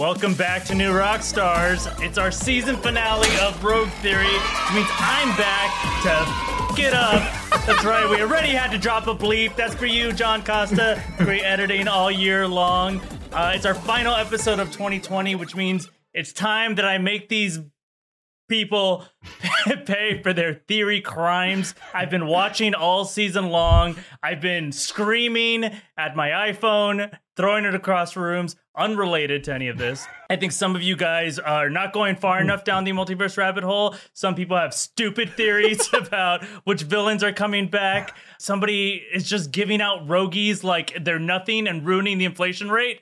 Welcome back to New Rockstars. It's our season finale of Rogue Theory, which means I'm back to get up. That's right, we already had to drop a bleep. That's for you, John Costa. Great editing all year long. Uh, it's our final episode of 2020, which means it's time that I make these people pay for their theory crimes. I've been watching all season long. I've been screaming at my iPhone, throwing it across rooms, unrelated to any of this. I think some of you guys are not going far enough down the multiverse rabbit hole. Some people have stupid theories about which villains are coming back. Somebody is just giving out roguies like they're nothing and ruining the inflation rate.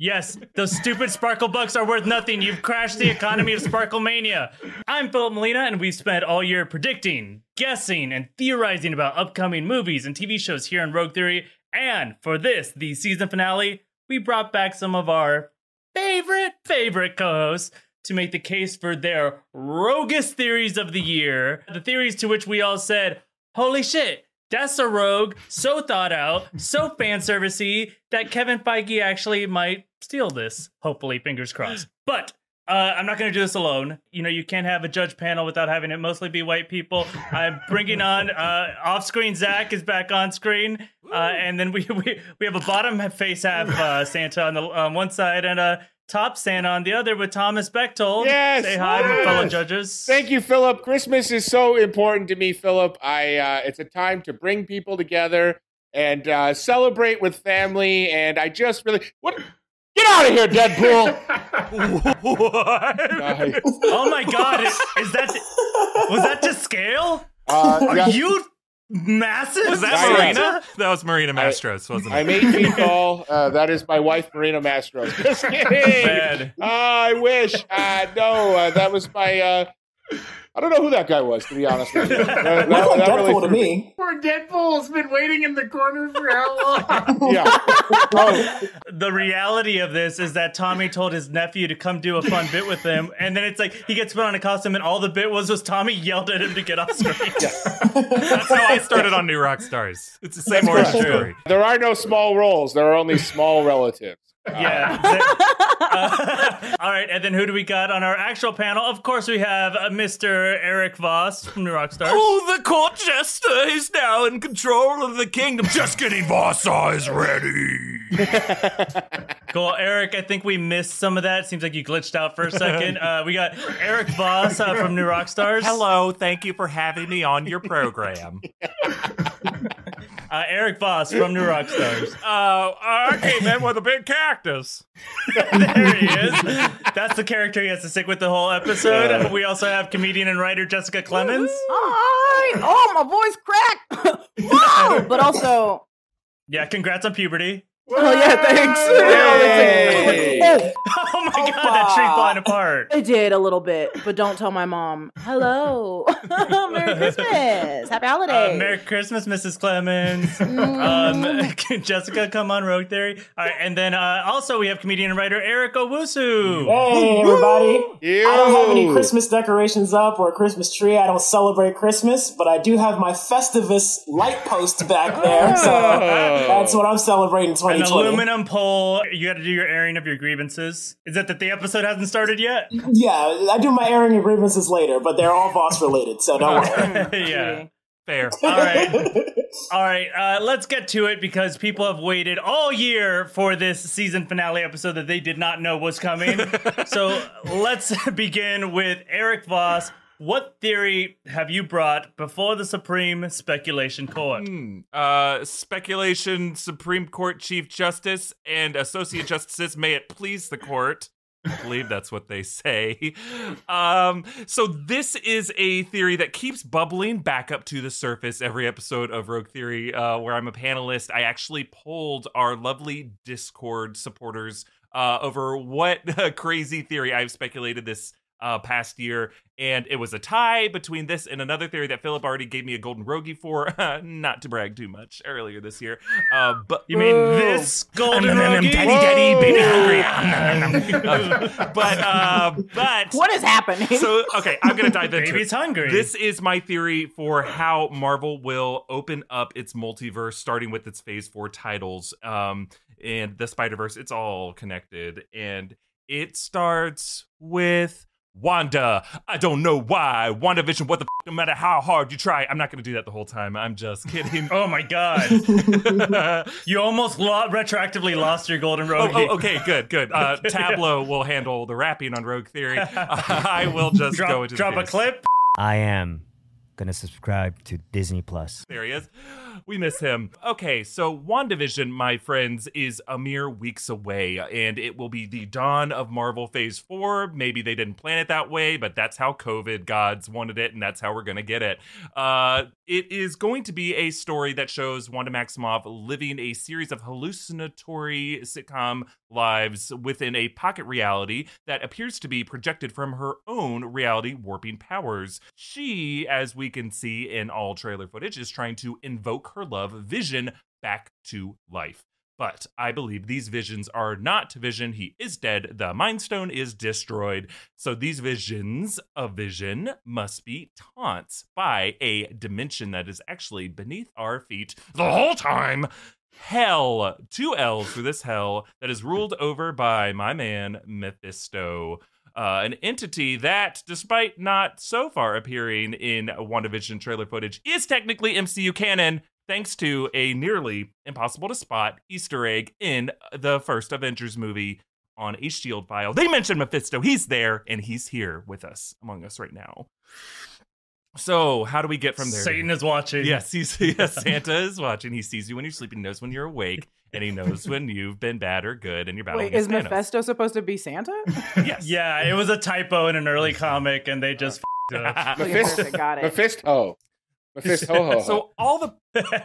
Yes, those stupid sparkle bucks are worth nothing. You've crashed the economy of Sparkle Mania. I'm Philip Molina, and we've spent all year predicting, guessing, and theorizing about upcoming movies and TV shows here on Rogue Theory. And for this, the season finale, we brought back some of our favorite, favorite co hosts to make the case for their roguest theories of the year. The theories to which we all said, holy shit, that's a rogue, so thought out, so fan servicey that Kevin Feige actually might steal this. Hopefully, fingers crossed. But uh, I'm not going to do this alone. You know, you can't have a judge panel without having it mostly be white people. I'm bringing on uh, off screen. Zach is back on screen, uh, and then we, we we have a bottom face half uh, Santa on the on one side and a top Santa on the other with Thomas Bechtold. Yes, say hi, yes. fellow judges. Thank you, Philip. Christmas is so important to me, Philip. I uh, it's a time to bring people together and uh, celebrate with family. And I just really what. Get out of here, Deadpool! Nice. Oh my God! Is, is that was that to scale? Uh, Are yeah, you massive? Was that I. Marina? That was Marina Mastros, wasn't I'm it? eight feet tall. Uh, that is my wife, Marina Mastros. Just kidding. Bad. Ah, I wish. Uh, no, uh, that was my. I don't know who that guy was, to be honest with you. That, that- Looks like that really Deadpool to me. Poor Deadpool's been waiting in the corner for how long? Yeah. Oh, The reality of this is that Tommy told his nephew to come do a fun bit with him, and then it's like he gets put on a costume, and all the bit was was Tommy yelled at him to get off screen. That's how I started on New Rockstars. It's the same That's origin story. there are no small roles. There are only small relatives. Yeah. Uh, all right, and then who do we got on our actual panel? Of course, we have uh, Mr. Eric Voss from New Rockstars. Oh, the court jester is now in control of the kingdom. Just kidding, Voss is ready. Cool, Eric. I think we missed some of that. Seems like you glitched out for a second. Uh, we got Eric Voss uh, from New Rockstars. Hello, thank you for having me on your program. Uh, Eric Voss from New Rockstars. Uh, I came in with a big cactus. there he is. That's the character he has to stick with the whole episode. we also have comedian and writer Jessica Clemens. Hi! Oh, my voice cracked. Whoa! But also, Yeah, congrats on puberty. Oh yeah, thanks. Hey. Oh, Oh my god, that tree falling apart. I did a little bit, but don't tell my mom. Hello, Merry Christmas, Happy Uh, Holidays. Merry Christmas, Mrs. Clemens. Mm. Um, Jessica, come on, Rogue Theory. All right, and then uh, also we have comedian and writer Eric Owusu. Hey, everybody. You. I don't have any Christmas decorations up or a Christmas tree. I don't celebrate Christmas, but I do have my Festivus light post back there. So that's what I'm celebrating An 2020. aluminum pole. You got to do your airing of your grievances. Is that that the episode hasn't started yet? Yeah, I do my airing of grievances later, but they're all boss related, so don't worry. yeah. Fair. All right. All right, uh, let's get to it because people have waited all year for this season finale episode that they did not know was coming. so let's begin with Eric Voss. What theory have you brought before the Supreme Speculation Court? Hmm. Uh, speculation, Supreme Court Chief Justice and Associate Justices, may it please the court. I believe that's what they say. Um, so this is a theory that keeps bubbling back up to the surface every episode of Rogue Theory, uh, where I'm a panelist. I actually polled our lovely Discord supporters uh, over what crazy theory I've speculated this uh, past year, and it was a tie between this and another theory that Philip already gave me a golden rogie for. not to brag too much earlier this year, uh, but You mean this golden Daddy, rogie? daddy, baby, hungry. Uh, but uh, but what is happening? so okay, I'm gonna dive into Baby's it. hungry. This is my theory for how Marvel will open up its multiverse, starting with its Phase Four titles, um, and the Spider Verse. It's all connected, and It starts with Wanda. I don't know why. WandaVision, what the f- no matter how hard you try. I'm not going to do that the whole time. I'm just kidding. Oh my god. oh, You almost lo- retroactively lost your golden rogue. oh, okay, good, good. Uh, Tableau will handle the rapping on Rogue Theory. I will just Drop, go into drop the a clip. I am gonna subscribe to Disney Plus. There he is. We miss him. Okay, so WandaVision, my friends, is a mere weeks away, and it will be the dawn of Marvel Phase 4. Maybe they didn't plan it that way, but that's how COVID gods wanted it, and that's how we're going to get it. Uh, it is going to be a story that shows Wanda Maximoff living a series of hallucinatory sitcom lives within a pocket reality that appears to be projected from her own reality warping powers. She, as we can see in all trailer footage, is trying to invoke her love, Vision, back to life. But I believe these visions are not Vision. He is dead. The Mind Stone is destroyed. So these visions of Vision must be taunts by a dimension that is actually beneath our feet the whole time. Hell. Two L's for this hell that is ruled over by my man Mephisto. Uh, an entity that, despite not so far appearing in WandaVision trailer footage, is technically MCU canon thanks to a nearly impossible to spot Easter egg in the first Avengers movie on a Shield file. They mentioned Mephisto. He's there and he's here with us among us right now. So, how do we get from there? Satan is watching. Yes, he's yes, Santa is watching. He sees you when you're sleeping, knows when you're awake, and he knows when you've been bad or good and you're battling Wait, is Thanos. Mephisto supposed to be Santa? Yes. Yeah, it was a typo in an early comic, and they just f***ed it up. Okay, Mephisto. got it. Mephisto. So all the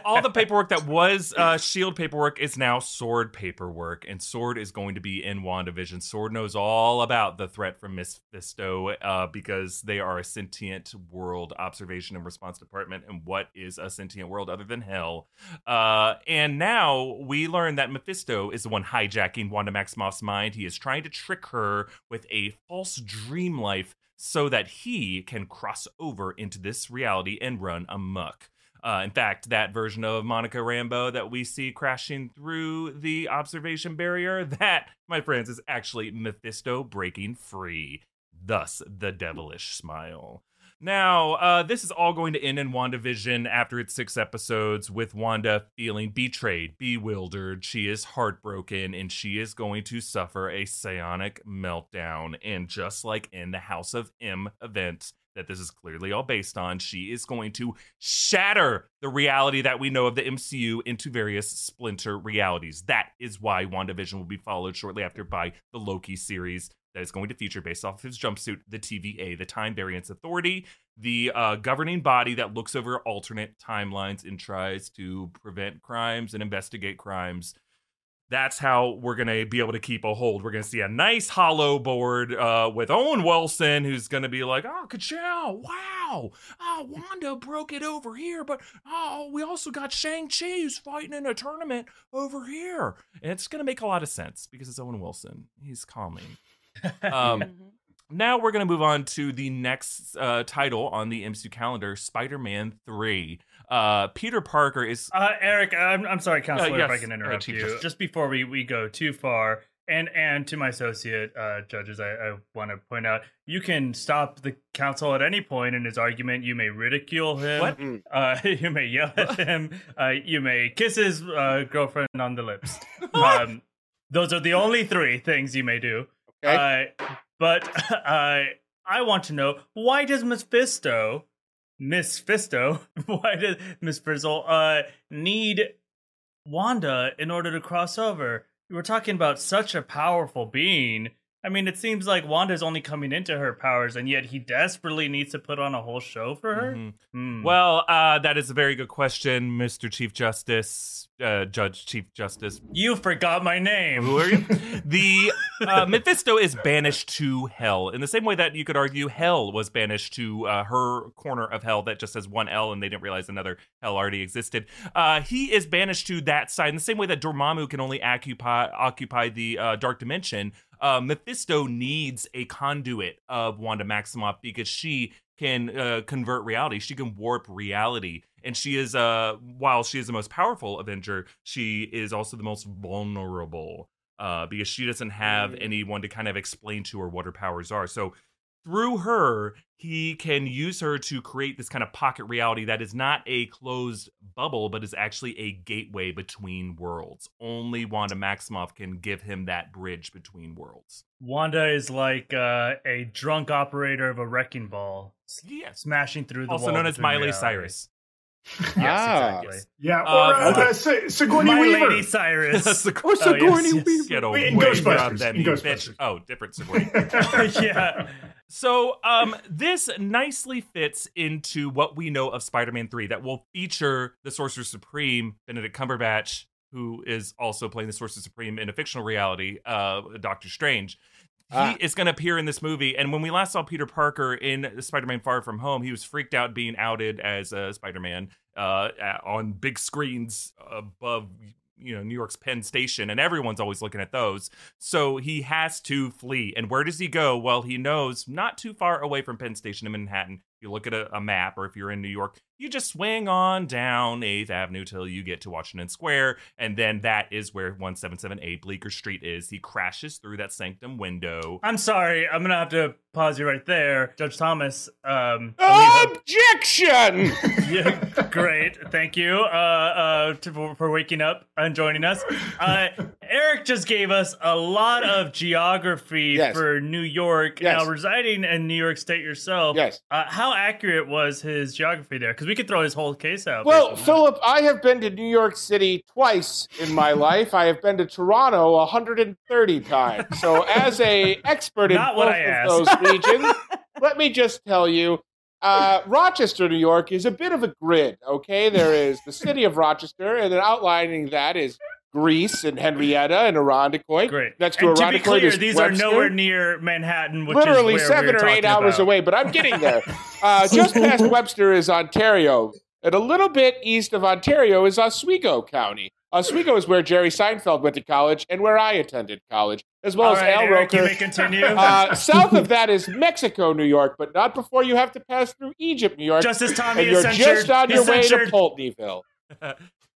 all the paperwork that was uh, Shield paperwork is now Sword paperwork, and Sword is going to be in WandaVision. Sword knows all about the threat from Mephisto uh, because they are a sentient world observation and response department. And what is a sentient world other than hell? Uh, and now we learn that Mephisto is the one hijacking Wanda Maximoff's mind. He is trying to trick her with a false dream life so that he can cross over into this reality and run amok. Uh, in fact, that version of Monica Rambeau that we see crashing through the observation barrier, that, my friends, is actually Mephisto breaking free. Thus, the devilish smile. Now, uh, this is all going to end in WandaVision after its six episodes, with Wanda feeling betrayed, bewildered. She is heartbroken, and she is going to suffer a psionic meltdown. And just like in the House of M event, that this is clearly all based on, she is going to shatter the reality that we know of the MCU into various splinter realities. That is why WandaVision will be followed shortly after by the Loki series that is going to feature, based off of his jumpsuit, the TVA, the Time Variance Authority, the uh, governing body that looks over alternate timelines and tries to prevent crimes and investigate crimes. That's how we're going to be able to keep a hold. We're going to see a nice hollow board uh, with Owen Wilson, who's going to be like, oh, ka-chow, wow. Oh, Wanda broke it over here, but oh, we also got Shang-Chi who's fighting in a tournament over here. And it's going to make a lot of sense because it's Owen Wilson. He's calming. Um, Mhm. now we're going to move on to the next uh, title on the MCU calendar Spider-Man 3. Uh, Peter Parker is Uh, Eric, I'm, I'm sorry, Counselor, Uh, if I can uh, interrupt Chief you. Justice. Just before we, we go too far, and and to my associate uh, judges, I, I want to point out you can stop the counsel at any point in his argument. You may ridicule him. What? Mm. Uh, you may yell at him. Uh, you may kiss his uh, girlfriend on the lips. um, those are the only three things you may do. Okay. Uh, but uh, I want to know why does Mephisto, Miss Fisto, why does Miss Frizzle uh, need Wanda in order to cross over? We're talking about such a powerful being. I mean, it seems like Wanda's only coming into her powers, and yet he desperately needs to put on a whole show for her. Mhm. Hmm. Well, uh, that is a very good question, Mr. Chief Justice, uh, Judge Chief Justice. you forgot my name. Who are you? the uh, Mephisto is banished to hell in the same way that you could argue hell was banished to uh, her corner of hell that just has one L and they didn't realize another hell already existed. Uh, he is banished to that side in the same way that Dormammu can only occupy occupy the uh, dark dimension. Uh, Mephisto needs a conduit of Wanda Maximoff because she can uh, convert reality. She can warp reality, and she is uh while she is the most powerful Avenger, she is also the most vulnerable. uh, because she doesn't have anyone to kind of explain to her what her powers are. So through her, he can use her to create this kind of pocket reality that is not a closed bubble, but is actually a gateway between worlds. Only Wanda Maximoff can give him that bridge between worlds. Wanda is like uh, a drunk operator of a wrecking ball, s- Yes. smashing through the Also wall known as Miley reality. Cyrus. Yes, Ah. exactly. Yeah, or Um, uh, uh, Si- Sigourney My Weaver. Lady Cyrus. Sig- Oh, Sigourney yes, yes. Weaver. Get Wait, in away from Ghostbusters, them, in Ghostbusters. bitch. Oh, different Sigourney. yeah. So, um, this nicely fits into what we know of Spider-Man 3 that will feature the Sorcerer Supreme, Benedict Cumberbatch, who is also playing the Sorcerer Supreme in a fictional reality, uh, Doctor Strange. He Ah. is going to appear in this movie, and when we last saw Peter Parker in Spider-Man: Far From Home, he was freaked out being outed as uh, Spider-Man uh, on big screens above, you know, New York's Penn Station, and everyone's always looking at those. So he has to flee. And where does he go? Well, he knows not too far away from Penn Station in Manhattan. If you look at a, a map, or if you're in New York, you just swing on down 8th Avenue till you get to Washington Square. And then that is where 177A Bleecker Street is. He crashes through that sanctum window. I'm sorry. I'm gonna have to pause you right there, Judge Thomas. Um, Objection! yeah, great. Thank you uh, uh, to, for, for waking up and joining us. Uh, Eric just gave us a lot of geography Yes. for New York. Yes. Now, residing in New York State yourself, Yes. uh, how accurate was his geography there? Because we could throw his whole case out. Well, Philip, I have been to New York City twice in my life. I have been to Toronto 130 times. So, as a expert in Not both of asked. those regions, let me just tell you, uh, Rochester, New York, is a bit of a grid. Okay, there is the city of Rochester, and then outlining that is Greece and Henrietta and Irondequoit. Great. Next to and to be clear, is these Webster. are nowhere near Manhattan, which literally is where seven we're or eight hours about. away, but I'm getting there. Uh, just past Webster is Ontario, and a little bit east of Ontario is Oswego County. Oswego is where Jerry Seinfeld went to college and where I attended college, as well All as right, Al Eric, you Roker. may continue. Uh, south of that is Mexico, New York, but not before you have to pass through Egypt, New York. Just Justice Tommy and is you're censured. just on He's your way to censured. Pulteneyville.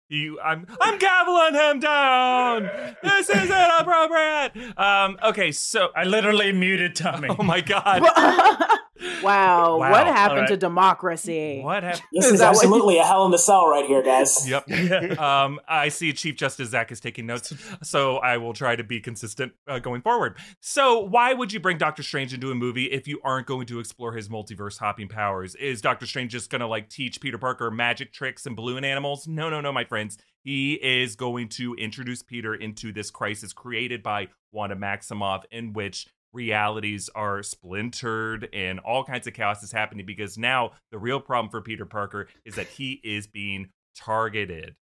You, I'm, I'm gaveling him down. This is inappropriate. Um, okay, so I literally muted Tommy. oh my god, wow, Wow. what happened Alright. to democracy? what happened? This Is is that what- absolutely a hell in the cell right here, guys. Yep. Yeah. Um, I see Chief Justice Zach is taking notes, so I will try to be consistent uh, going forward. So, why would you bring Doctor Strange into a movie if you aren't going to explore his multiverse hopping powers? Is Doctor Strange just going to like teach Peter Parker magic tricks and balloon animals? No, no, no, my friends. He is going to introduce Peter into this crisis created by Wanda Maximoff, in which realities are splintered and all kinds of chaos is happening because now the real problem for Peter Parker is that he is being targeted.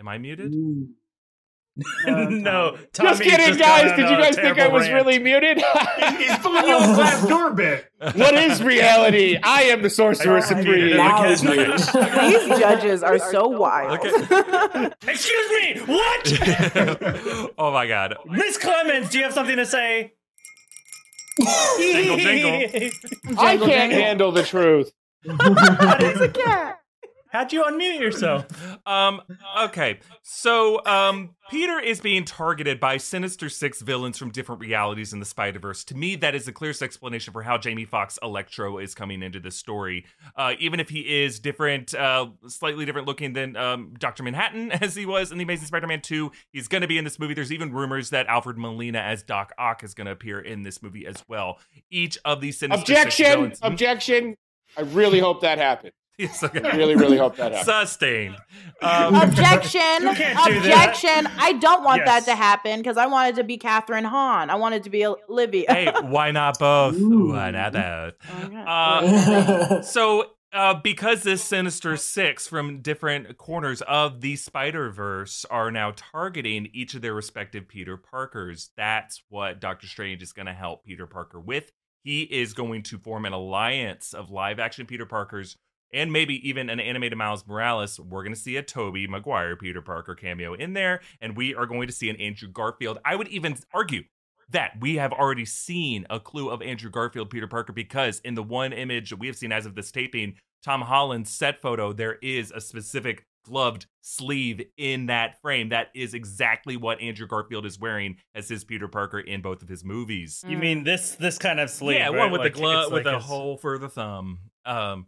Am I muted? Mm. No, just Tommy kidding, gone guys. Did you guys think I was rant. really muted? He's pulling you a glass door bit. what is reality? I am the Sorcerer I- Supreme. Now. These judges are so wild. Excuse me, what? oh my god. Miss Clemens, do you have something to say? Jingle, jingle. I can't handle the truth. It's a cat. How'd you unmute yourself? Um okay. So um Peter is being targeted by Sinister Six villains from different realities in the Spider-Verse. To me, that is the clearest explanation for how Jamie Foxx Electro is coming into this story. Uh, even if he is different, uh, slightly different looking than um, Dr. Manhattan as he was in The Amazing Spider-Man 2, he's going to be in this movie. There's even rumors that Alfred Molina as Doc Ock is going to appear in this movie as well. Each of these Sinister Six Objection! villains- Objection! I really hope that happens. Yes, okay. I really, really hope that happens. Sustained. Um, Objection! You can't do. Objection! I don't want Yes. that to happen because I wanted to be Kathryn Hahn. I wanted to be Olivia. hey, why not both? Why not both? Okay. Uh, so, uh, because this Sinister Six from different corners of the Spider Verse are now targeting each of their respective Peter Parkers, that's what Doctor Strange is going to help Peter Parker with. He is going to form an alliance of live action Peter Parkers and maybe even an animated Miles Morales. We're going to see a Tobey Maguire Peter Parker cameo in there, and we are going to see an Andrew Garfield. I would even argue that we have already seen a clue of Andrew Garfield Peter Parker because in the one image that we have seen as of this taping, Tom Holland's set photo, there is a specific gloved sleeve in that frame. That is exactly what Andrew Garfield is wearing as his Peter Parker in both of his movies. You mean this this kind of sleeve? yeah, right? one with Like, the glove it's with like a s- hole for the thumb. Um,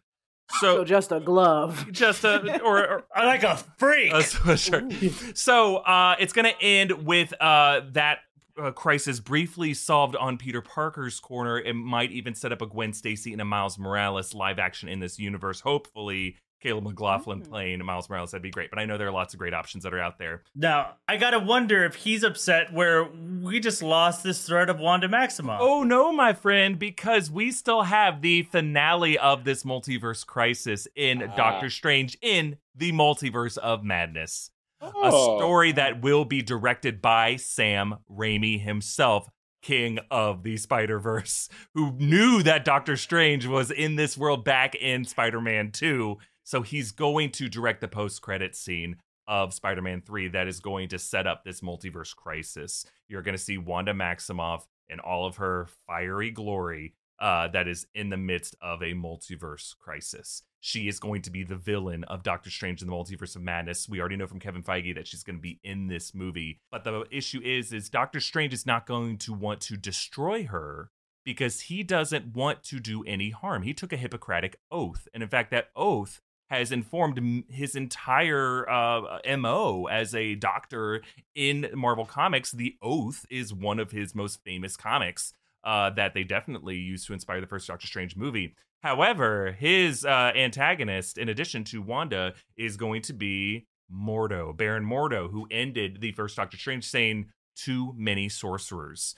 So so just a glove. just a or, or like a freak. a sweatshirt. So uh, it's going to end with uh, that uh, crisis briefly solved on Peter Parker's corner. It might even set up a Gwen Stacy and a Miles Morales live action in this universe. Hopefully, Caleb McLaughlin Mm. playing Miles Morales that'd be great. But I know there are lots of great options that are out there. now I gotta wonder if he's upset where we just lost this thread of Wanda Maximoff. Oh no, my friend, because we still have the finale of this multiverse crisis in Ah. Doctor Strange in the Multiverse of Madness. a Oh. story that will be directed by Sam Raimi himself, king of the Spider Verse, who knew that Doctor Strange was in this world back in Spider Man 2. So he's going to direct the post credit scene of Spider Man 3 that is going to set up this multiverse crisis. You're going to see Wanda Maximoff in all of her fiery glory. Uh, that is in the midst of a multiverse crisis. She is going to be the villain of Doctor Strange in the Multiverse of Madness. We already know from Kevin Feige that she's going to be in this movie. But the issue is, is Doctor Strange is not going to want to destroy her because he doesn't want to do any harm. He took a Hippocratic oath, and in fact, that oath has informed his entire uh, mo as a doctor in Marvel Comics. The Oath is one of his most famous comics uh, that they definitely used to inspire the first Doctor Strange movie. However, his uh, antagonist, in addition to Wanda, is going to be Mordo, Baron Mordo, who ended the first Doctor Strange saying, Too many sorcerers.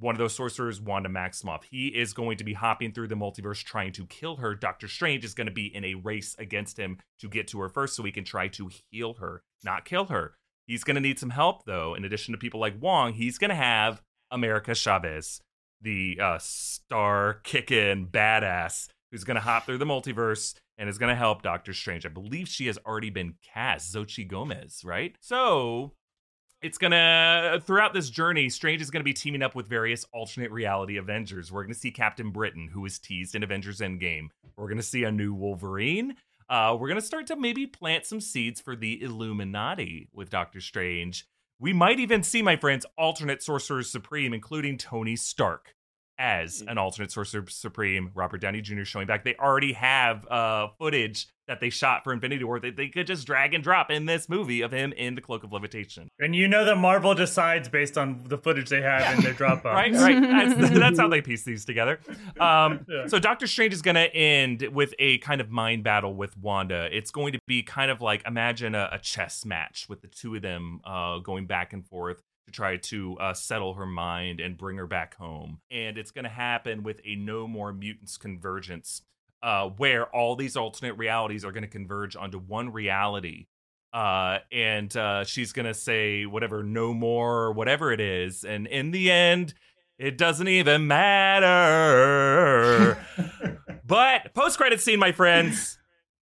One of those sorcerers, Wanda Maximoff. He is going to be hopping through the multiverse trying to kill her. Doctor Strange is going to be in a race against him to get to her first so he can try to heal her, not kill her. He's going to need some help, though. In addition to people like Wong, he's going to have America Chavez, the uh, star kicking badass who's going to hop through the multiverse and is going to help Doctor Strange. I believe she has already been cast, Xochitl Gomez, right? So it's gonna throughout this journey, Strange is gonna be teaming up with various alternate reality Avengers. We're gonna see Captain Britain, who was teased in Avengers Endgame. We're gonna see a new Wolverine. Uh, we're gonna start to maybe plant some seeds for the Illuminati with Doctor Strange. We might even see, my friends, alternate Sorcerers Supreme, including Tony Stark as an alternate Sorcerer Supreme. Robert Downey Jr. showing back. They already have uh, footage that they shot for Infinity War that they could just drag and drop in this movie of him in the Cloak of Levitation. And you know that Marvel decides based on the footage they have in their Dropbox. right, right. That's, that's how they piece these together. Um, Yeah. So Doctor Strange is going to end with a kind of mind battle with Wanda. It's going to be kind of like imagine a, a chess match with the two of them uh, going back and forth to try to uh, settle her mind and bring her back home. And it's going to happen with a No More Mutants convergence, uh, where all these alternate realities are going to converge onto one reality. Uh, and uh, she's going to say whatever, no more, or whatever it is. And in the end, it doesn't even matter. but post credit scene, my friends,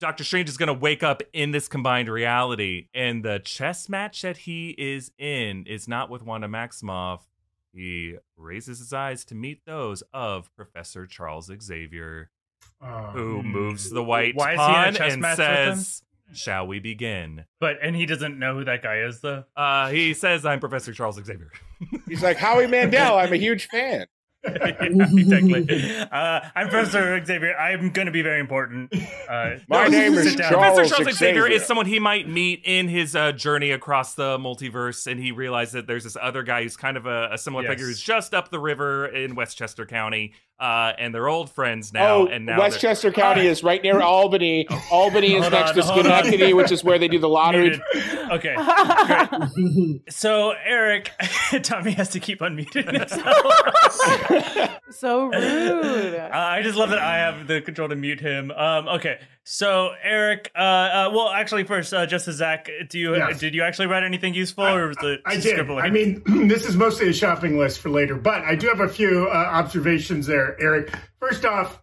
Doctor Strange is going to wake up in this combined reality, and the chess match that he is in is not with Wanda Maximoff. He raises his eyes to meet those of Professor Charles Xavier, Uh, who moves the white Why is he pawn and match with him? says, "Shall we begin?" But and he doesn't know who that guy is though. Uh, he says, "I'm Professor Charles Xavier." He's like Howie Mandel. I'm a huge fan. yeah, exactly. Uh, I'm Professor Xavier. I'm going to be very important. Uh, My no, name is down. Charles Professor Charles Xavier Xavier. is someone he might meet in his uh, journey across the multiverse, and he realized that there's this other guy who's kind of a, a similar Yes. figure who's just up the river in Westchester County, uh, and they're old friends now. oh, and now Westchester County is right near Albany. Albany is next on, to. Schenectady, which is where they do the lottery. Muted. Okay. So Eric, Tommy has to keep unmuting himself. so rude. Uh, I just love that I have the control to mute him. Um, okay, so Eric, uh, uh, well, actually, first, uh, just as Zach, do you Yes. did you actually write anything useful, or was it I just did. I mean, this is mostly a shopping list for later, but I do have a few uh, observations there, Eric. First off,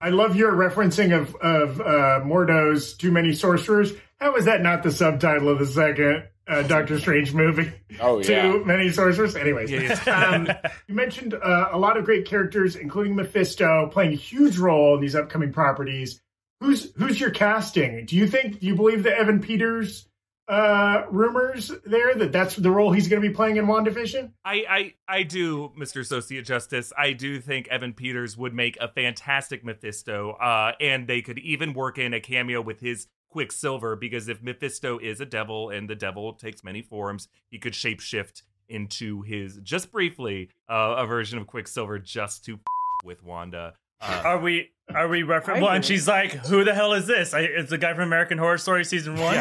I love your referencing of of uh, Mordo's "Too Many Sorcerers." How is that not the subtitle of the second uh, Doctor Strange movie? Oh, yeah. Too many sorcerers. Anyways, Yeah, yeah. um, you mentioned uh, a lot of great characters, including Mephisto, playing a huge role in these upcoming properties. Who's who's your casting? Do you think? Do you believe the Evan Peters uh, rumors there that that's the role he's going to be playing in WandaVision? I, I I do, Mr. Associate Justice. I do think Evan Peters would make a fantastic Mephisto, uh, and they could even work in a cameo with his Quicksilver because if Mephisto is a devil and the devil takes many forms, he could shapeshift into his just briefly uh, a version of Quicksilver just to with Wanda. Uh, Are we are we referencing? Well, and she's like, "Who the hell is this? I, it's the guy from American Horror Story season one."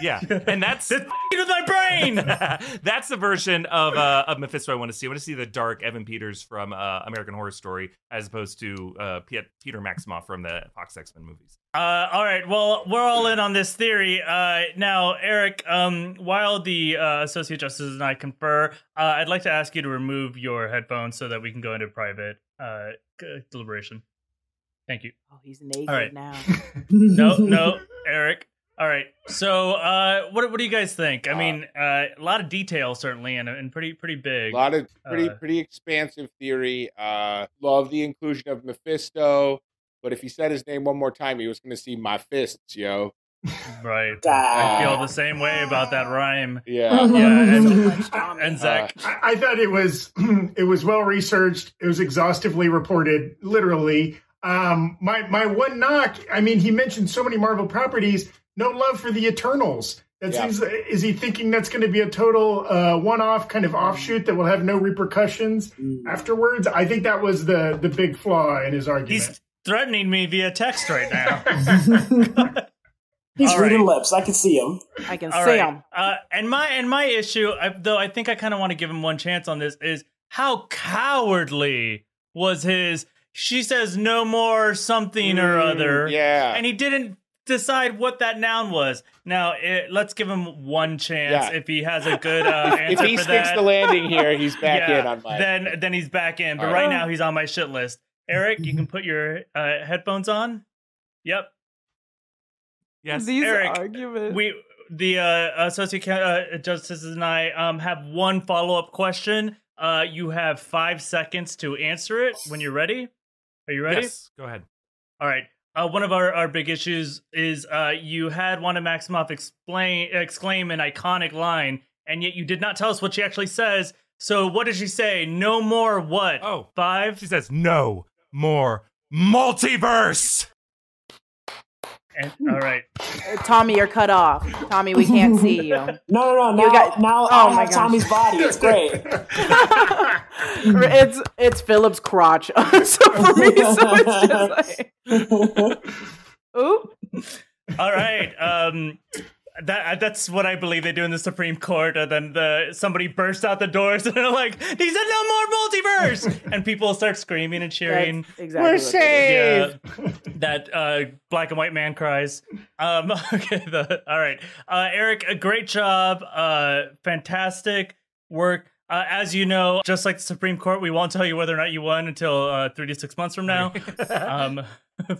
yeah, yeah, and that's This with my brain. that's the version of uh, of Mephisto I want to see. I want to see the dark Evan Peters from uh, American Horror Story as opposed to uh, Piet- Peter Maximoff from the Fox X Men movies. Uh, all right. Well, we're all in on this theory. Uh, now, Eric, um, while the uh, Associate Justices and I confer, uh, I'd like to ask you to remove your headphones so that we can go into private uh, deliberation. Thank you. Oh, he's naked All right. now. No, no, Eric. All right. So, uh, what what do you guys think? I Uh, mean, uh, a lot of detail certainly, and and pretty pretty big. A lot of pretty Uh, pretty expansive theory. Uh, love the inclusion of Mephisto, but if he said his name one more time, he was going to see my fists, yo. Right. Ah. I feel the same way about that rhyme. Yeah. Yeah, and, and Zach. I, I thought it was it was well researched. It was exhaustively reported, literally. Um, my my one knock. I mean, he mentioned so many Marvel properties. No love for the Eternals. That Yeah. seems. Is he thinking that's going to be a total uh, one-off kind of offshoot that will have no repercussions afterwards? I think that was the the big flaw in his argument. He's threatening me via text right now. He's All reading right. lips. I can see him. I can All see right. him. Uh, and my and my issue, I, though, I think I kind of want to give him one chance on this. Is how cowardly was his? She says no more something or Mm, other. Yeah. and he didn't decide what that noun was. Now, it, let's give him one chance Yeah. if he has a good uh, if answer he for sticks that. the landing here, he's back yeah, in on my. then then he's back in. But All right right. now, he's on my shit list. Eric, you can put your uh, headphones on. Yep. Yes, These Eric, arguments. we the uh, associate uh, justices and I um have one follow up question. Uh, you have five seconds to answer it when you're ready. Are you ready? yes. Go ahead. All right. Uh, one of our, our big issues is uh, you had Wanda Maximoff explain exclaim an iconic line, and yet you did not tell us what she actually says. So what did she say? No more what? Oh, five. She says no more multiverse. And, all right. Uh, Tommy, you're cut off. Tommy, we can't see you. No, no, no. Now, You got- now Oh I my have gosh. Tommy's body. It's great. it's it's Philip's crotch. so for me, so it's just like, oop. All right. Um, that that's what I believe they do in the Supreme Court. And then the somebody bursts out the doors and they're like, "He said no more multiverse!" and people start screaming and cheering. That's exactly We're what it is. Yeah, that uh, black and white man cries. Um, okay, the, all right, uh, Eric, a great job, uh, fantastic work. Uh, as you know, just like the Supreme Court, we won't tell you whether or not you won until uh, three to six months from now. um,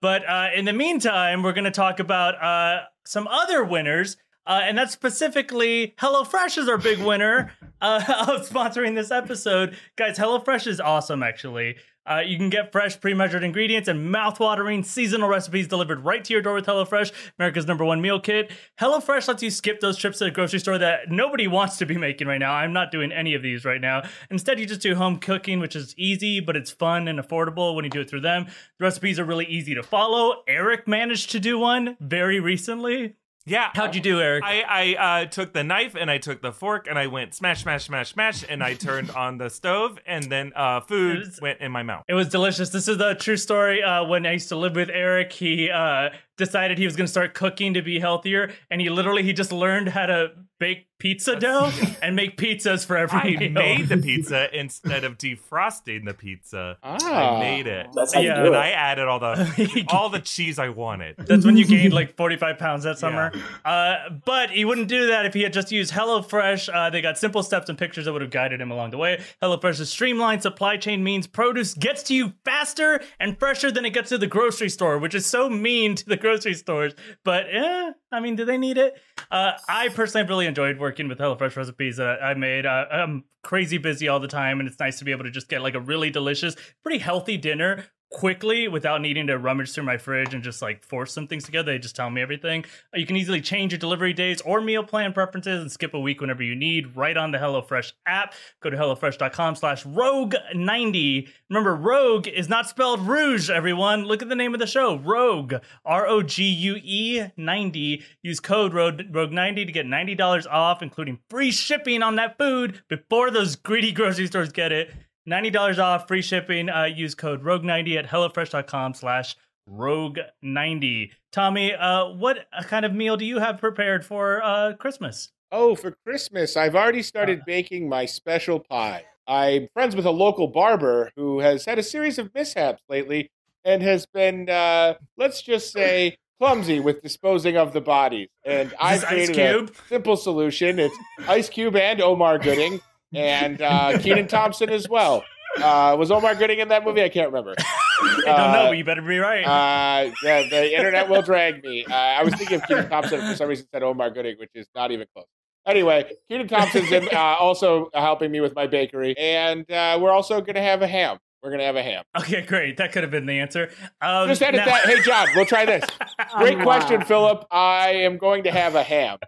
but uh, in the meantime, we're going to talk about uh, some other winners. Uh, and that's specifically HelloFresh is our big winner uh, of sponsoring this episode. Guys, HelloFresh is awesome, actually. Uh, you can get fresh, pre-measured ingredients and mouth-watering seasonal recipes delivered right to your door with HelloFresh, America's number one meal kit. HelloFresh lets you skip those trips to the grocery store that nobody wants to be making right now. I'm not doing any of these right now. Instead, you just do home cooking, which is easy, but it's fun and affordable when you do it through them. The recipes are really easy to follow. Eric managed to do one very recently. Yeah. How'd you do, Eric? I, I uh, took the knife and I took the fork and I went smash, smash, smash, smash, and I turned on the stove and then uh, food was- went in my mouth. It was delicious. This is a true story. Uh, when I used to live with Eric, he uh, decided he was going to start cooking to be healthier, and he literally he just learned how to bake pizza dough and make pizzas for every I meal. made the pizza instead of defrosting the pizza. Ah. I made it. That's how Yeah, you do and it. I added all the all the cheese I wanted. That's when you gained like 45 pounds that summer. Uh, but he wouldn't do that if he had just used HelloFresh. Uh, they got simple steps and pictures that would have guided him along the way. HelloFresh's streamlined supply chain means produce gets to you faster and fresher than it gets to the grocery store, which is so mean to the grocery stores. But eh, I mean, do they need it? Uh, I personally really enjoyed working with HelloFresh recipes that I made. Uh, I'm crazy busy all the time, and it's nice to be able to just get like a really delicious, pretty healthy dinner quickly without needing to rummage through my fridge and just like force some things together. They just tell me everything. Uh, You can easily change your delivery days or meal plan preferences and skip a week whenever you need right on the HelloFresh app. Go to HelloFresh.com slash Rogue90. Remember, Rogue is not spelled Rouge, everyone. Look at the name of the show, Rogue. R-O-G-U-E 90. Use code Rogue90 to get $90 off, including free shipping on that food before those greedy grocery stores get it. $90 off, free shipping. Uh, use code Rogue90 at HelloFresh.com slash Rogue90. Tommy, uh, what kind of meal do you have prepared for uh, Christmas? Oh, for Christmas, I've already started baking my special pie. I'm friends with a local barber who has had a series of mishaps lately and has been, uh, let's just say, clumsy with disposing of the bodies. And I've created a Cube? simple solution. It's Ice Cube and Omar Gooding and uh, Kenan Thompson as well. Uh, was Omar Gooding in that movie? I can't remember. I don't know, but you better be right. Uh, the, the internet will drag me. Uh, I was thinking of Kenan Thompson for some reason said Omar Gooding, which is not even close. Anyway, Kenan Thompson's in, uh, also helping me with my bakery, and uh, we're also going to have a ham. We're going to have a ham. okay, great. That could have been the answer. Um, Just edit now- that. Hey, John, we'll try this. Great Um, question, Philip. I am going to have a ham.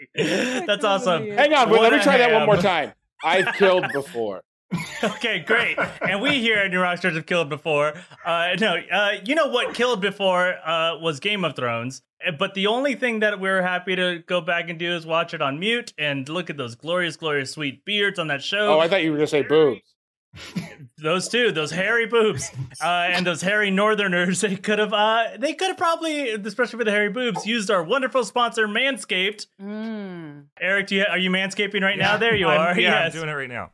That's awesome. Hang on, wait, let me a try that one more time. I've killed before. Okay, great. And we here at New Rock Rockstars have killed before. Uh, no, uh, you know what killed before uh, was Game of Thrones. Uh, But the only thing that we're happy to go back and do is watch it on mute and look at those glorious, glorious, sweet beards on that show. Oh, I thought you were going to say boobs. those two, those hairy boobs, uh, and those hairy Northerners. They could have, uh, they could have probably, especially for the hairy boobs, used our wonderful sponsor Manscaped. Mm. Eric, do you, are you manscaping right now? There you I'm- are. Yeah, yes. I'm doing it right now.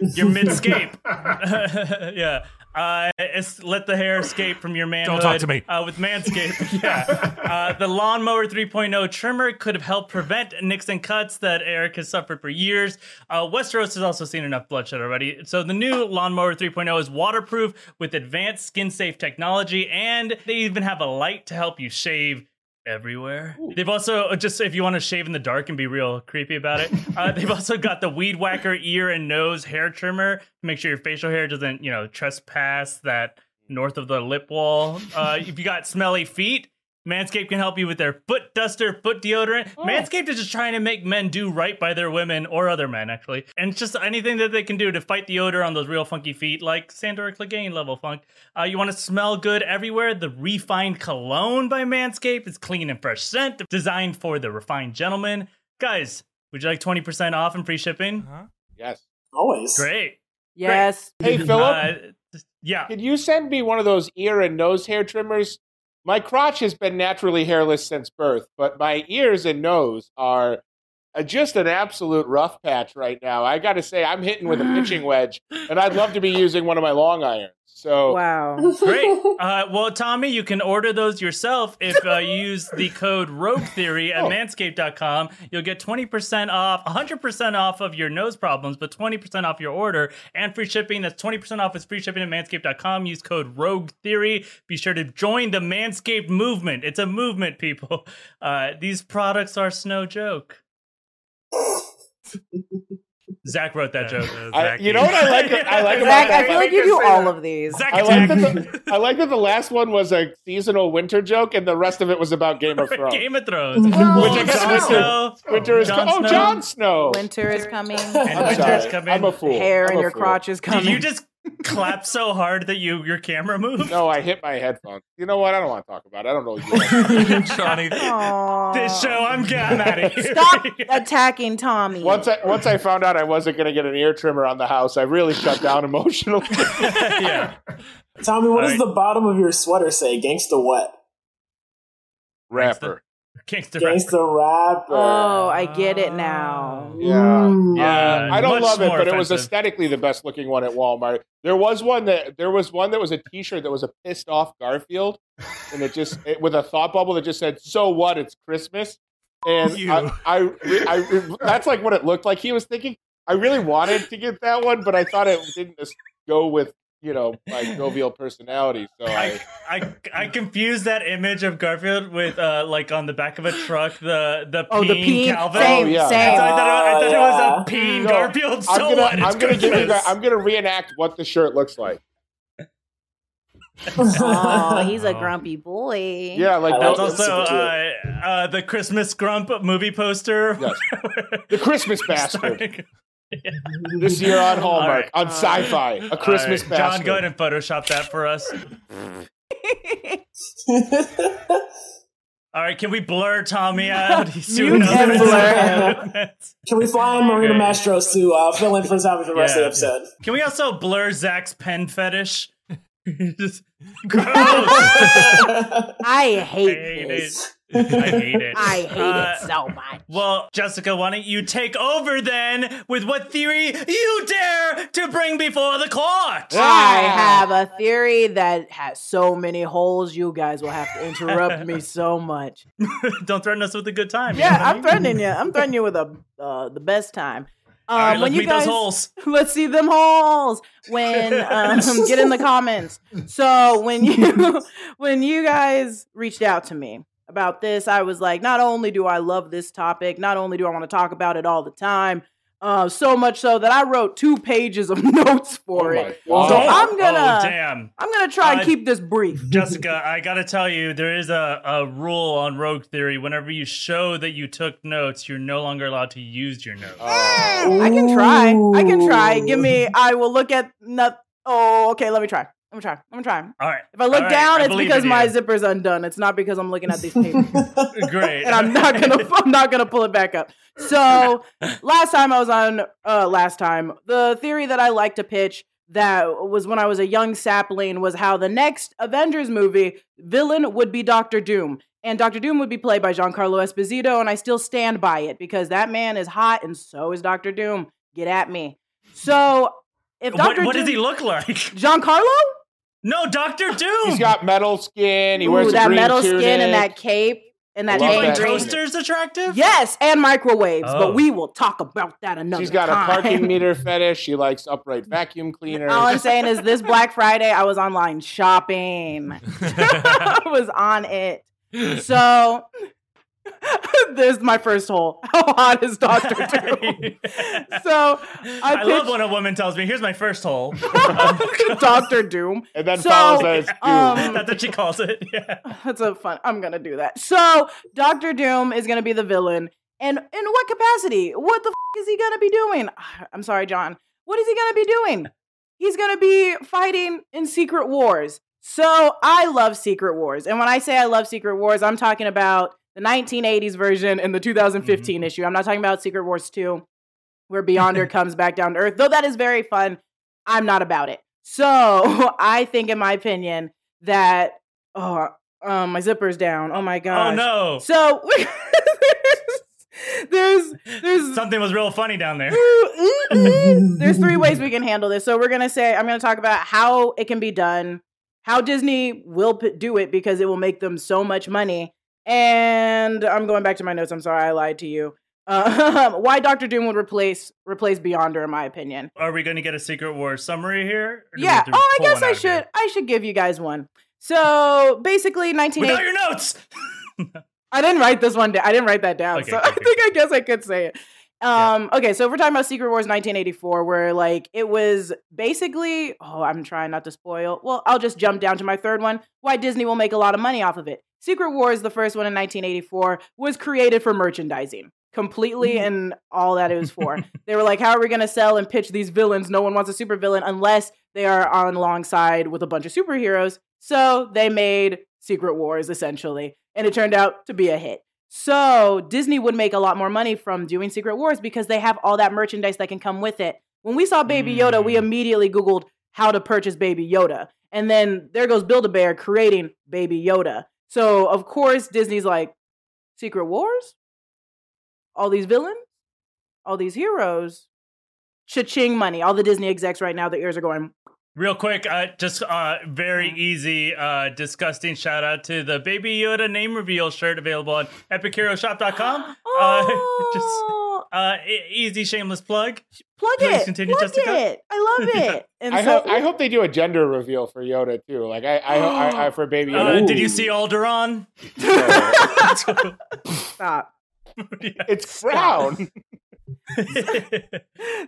You're midscape. yeah. Uh, it's let the hair escape from your manhood. Don't talk to me. Uh, with Manscaped. yeah. Uh, the Lawnmower 3.0 trimmer could have helped prevent nicks and cuts that Eric has suffered for years. Uh, Westeros has also seen enough bloodshed already. So the new Lawnmower 3.0 is waterproof with advanced skin-safe technology, and they even have a light to help you shave everywhere. They've also just if you want to shave in the dark and be real creepy about it. Uh, they've also got the weed whacker ear and nose hair trimmer to make sure your facial hair doesn't you know trespass that north of the lip wall. Uh, if you got smelly feet. Manscaped can help you with their foot duster, foot deodorant. Manscaped is just trying to make men do right by their women or other men, actually. And it's just anything that they can do to fight the odor on those real funky feet, like Sandor Clegane level funk. Uh, you want to smell good everywhere? The refined cologne by Manscaped is clean and fresh scent, designed for the refined gentleman. Guys, would you like 20% off and free shipping? Yes. Always. Great. Yes. Hey, Philip, Uh, yeah. could you send me one of those ear and nose hair trimmers? My crotch has been naturally hairless since birth, but my ears and nose are just an absolute rough patch right now. I got to say, I'm hitting with a pitching wedge, and I'd love to be using one of my long irons. So, Wow. Great. Uh, well, Tommy, you can order those yourself if uh, you use the code Rogue Theory at Oh. manscaped.com. You'll get 20% off, 100% off of your nose problems, but 20% off your order and free shipping. That's 20% off is free shipping at manscaped.com. Use code Rogue Theory. Be sure to join the Manscaped movement. It's a movement, people. Uh, these products are no joke. Zach wrote that joke. Uh, I, you know what I like? I like about Zach, that? I feel like you do all of these. Zach I like, that the, I like that the last one was a seasonal winter joke, and the rest of it was about Game of Thrones. Game of Thrones. Well, Which I guess Jon winter- Snow. Winter is Jon oh, Snow. Jon Snow. Winter is coming. And I'm winter's sorry. coming. I'm a fool. Hair I'm in your fool. crotch is coming. Did you just clap so hard that you your camera moved? No, I hit my headphones. You know what? I don't want to talk about it. I don't know. You. Johnny. Aw. This show, I'm getting out of here. Stop attacking Tommy. once I once I found out I wasn't going to get an ear trimmer on the house, I really shut down emotionally. yeah. Tommy, what does Alright. the bottom of your sweater say? Gangsta what? Rapper. Gangster rapper. Gangsta rapper. Oh, I get it now. Yeah. Mm. Yeah. I don't love it, more but it was aesthetically the best looking one at Walmart. There was one that there was one that was a T-shirt that was a pissed off Garfield, and it just it, with a thought bubble that just said "So what? It's Christmas." And You. I, I, I that's like what it looked like. He was thinking. I really wanted to get that one, but I thought it didn't just go with you know my jovial personality. So I, I, I I confused that image of Garfield with uh like on the back of a truck the the Oh, the peen peen. Calvin. Same, Oh, yeah. So same. I thought, it, I thought it was a peen No, Garfield. So I'm gonna what? I'm gonna give you Christmas. guys, I'm gonna reenact what the shirt looks like. Oh, he's a Oh. grumpy boy. Yeah, like I That's like also uh, uh, the Christmas Grump movie poster. Yes. the Christmas bastard. Starring- This year on Hallmark, right. on Sci-Fi, a Christmas All right, bastard. John, go ahead and Photoshop that for us. All right, can we blur Tommy out? He's You can blur movements. Can we fly in Marina Okay. Mastros to uh, fill in for Tommy for the rest Yeah. of the episode? Can we also blur Zach's pen fetish? Just gross. I I hate hate this. it. I hate it. I hate Uh, it so much. Well, Jessica, why don't you take over then with what theory you dare to bring before the court? I have a theory that has so many holes. You guys will have to interrupt me so much. Don't threaten us with a good time. you know Yeah, I'm threatening you. I'm threatening you with a uh, the best time. Um, right, when let's you guys, those holes. let's see them holes. When um, get in the comments. So when you when you guys reached out to me about this, I was like, not only do I love this topic, not only do I want to talk about it all the time, uh, so much so that I wrote two pages of notes for Oh it. So I'm gonna Oh, damn. I'm gonna try and Uh, keep this brief. Jessica, I gotta tell you, there is a, a rule on Rogue Theory. Whenever you show that you took notes, you're no longer allowed to use your notes. Oh. I can try. I can try. Give me. I will look at. Not. Oh, okay. Let me try. Let me try. Let me try. All right. If I look All right, down, I it's because my zipper's undone. It's not because I'm looking at these papers, Great. and I'm not gonna. I'm not gonna pull it back up. So last time I was on. Uh, last time the theory that I like to pitch that was when I was a young sapling was how the next Avengers movie villain would be Doctor Doom. And Doctor Doom would be played by Giancarlo Esposito, and I still stand by it because that man is hot, and so is Doctor Doom. Get at me. So, if what, Doctor what Doom, does he look like? Giancarlo? No, Doctor Doom. He's got metal skin. He Ooh, wears a that green metal tunic. skin and that cape and that I love Do you find toasters attractive? Yes, and microwaves, Oh. but we will talk about that another She's got time. a parking meter fetish. She likes upright vacuum cleaners. All I'm saying is this Black Friday, I was online shopping. I was on it. So there's my first hole. How hot is Doctor Doom? So I, I, love when a woman tells me, "Here's my first hole." Doctor Doom. and then So, follows as Doom. um, That's what she calls it. Yeah. That's a fun. I'm gonna do that. So Doctor Doom is gonna be the villain, and in what capacity? What the f- is he gonna be doing? I'm sorry, John. What is he gonna be doing? He's gonna be fighting in Secret Wars. So I love Secret Wars, and when I say I love Secret Wars, I'm talking about the 1980s version and the 2015 issue. I'm not talking about Secret Wars 2, where Beyonder comes back down to Earth. Though that is very fun, I'm not about it. So I think, in my opinion, that oh, um, my zipper's down. Oh my god! Oh no! So there's there's Something was real funny down there. there's three ways we can handle this. So we're gonna say I'm gonna talk about how it can be done, how Disney will do it because it will make them so much money, and I'm going back to my notes. I'm sorry I lied to you. Uh, why Doctor Doom would replace replace Beyonder, in my opinion. Are we going to get a Secret War summary here? Or do we Yeah. Oh, I guess I should here? I should give you guys one. So basically, 1980. Without your notes. I didn't write this one down. I didn't write that down. Okay, so okay, I think I guess I could say it. Um, okay, so if we're talking about Secret Wars 1984, where like it was basically, oh, I'm trying not to spoil. Well, I'll just jump down to my third one. Why Disney will make a lot of money off of it. Secret Wars, the first one in 1984, was created for merchandising completely and all that it was for. they were like, how are we going to sell and pitch these villains? No one wants a supervillain unless they are on alongside with a bunch of superheroes. So they made Secret Wars essentially, and it turned out to be a hit. So Disney would make a lot more money from doing Secret Wars because they have all that merchandise that can come with it. When we saw Baby Yoda, we Mm. immediately Googled how to purchase Baby Yoda. And then there goes Build a Bear creating Baby Yoda. So, of course, Disney's like, Secret Wars? All these villains? All these heroes? Cha-ching money. All the Disney execs right now, their ears are going, Real quick, uh, just uh, very easy, uh, disgusting shout out to the Baby Yoda name reveal shirt available on EpicHeroShop.com. Uh, just oh, uh, e- easy shameless plug. plug please it. continue, plug Jessica. it. I love it. And I so, hope I hope they do a gender reveal for Yoda too. Like I I, I, I for baby Uh, Yoda. did you see Alderaan? Stop. it's Crown.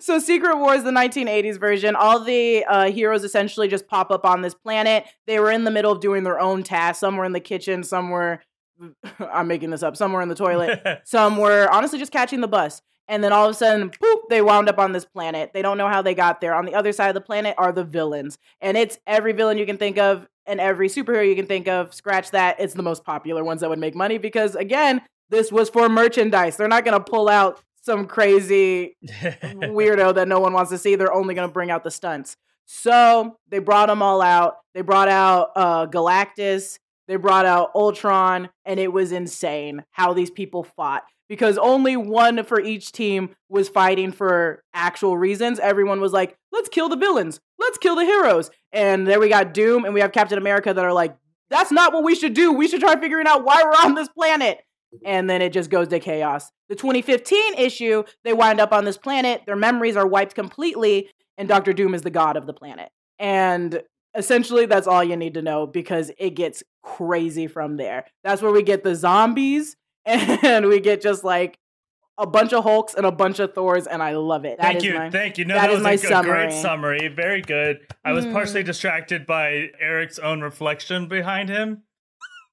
So Secret Wars, the 1980s version, all the uh, heroes essentially just pop up on this planet. They were in the middle of doing their own tasks. Some were in the kitchen, some were, I'm making this up, some were in the toilet, some were honestly just catching the bus. And then all of a sudden, poop, they wound up on this planet. They don't know how they got there. On the other side of the planet are the villains. And it's every villain you can think of and every superhero you can think of. Scratch that. It's the most popular ones that would make money because, again, this was for merchandise. They're not going to pull out some crazy weirdo that no one wants to see. They're only going to bring out the stunts. So they brought them all out. They brought out uh, Galactus. They brought out Ultron, and it was insane how these people fought because only one for each team was fighting for actual reasons. Everyone was like, let's kill the villains, let's kill the heroes. And there we got Doom, and we have Captain America that are like, that's not what we should do. We should try figuring out why we're on this planet and then it just goes to chaos. The 2015 issue, they wind up on this planet, their memories are wiped completely, and Doctor Doom is the god of the planet. And essentially, that's all you need to know because it gets crazy from there. That's where we get the zombies, and we get just like a bunch of Hulks and a bunch of Thors, and I love it. That thank is you, my- thank you. No, that that, is was my a, summary. great summary. Very good. I was Mm. partially distracted by Eric's own reflection behind him.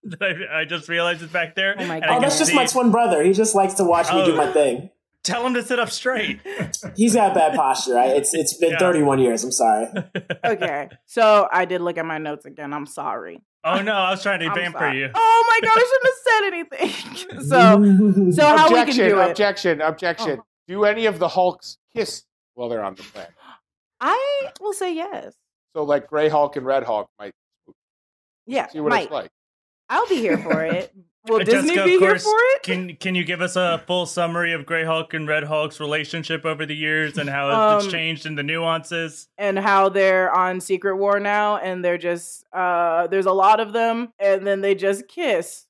That I, I just realized is back there. Oh my God. Oh, that's just my twin brother. He just likes to watch me do Oh. my thing. Tell him to sit up straight. He's got bad posture. Right? It's it's been Yeah. 31 years. I'm sorry. okay, so I did look at my notes again. I'm sorry. Oh no, I was trying to I'm you. Oh my god, I shouldn't have said anything. so, so how we can objection, do it? objection, objection. Oh. Do any of the Hulks kiss while they're on the planet? I will say yes. So, like Gray Hulk and Red Hulk might Yeah, see what might. it's like. I'll be here for it. Will Uh, Disney Jessica, be of here for it? Can Can you give us a full summary of Grey Hulk and Red Hulk's relationship over the years and how it's Um, changed in the nuances? and how they're on Secret War now, and they're just uh, there's a lot of them, and then they just kiss.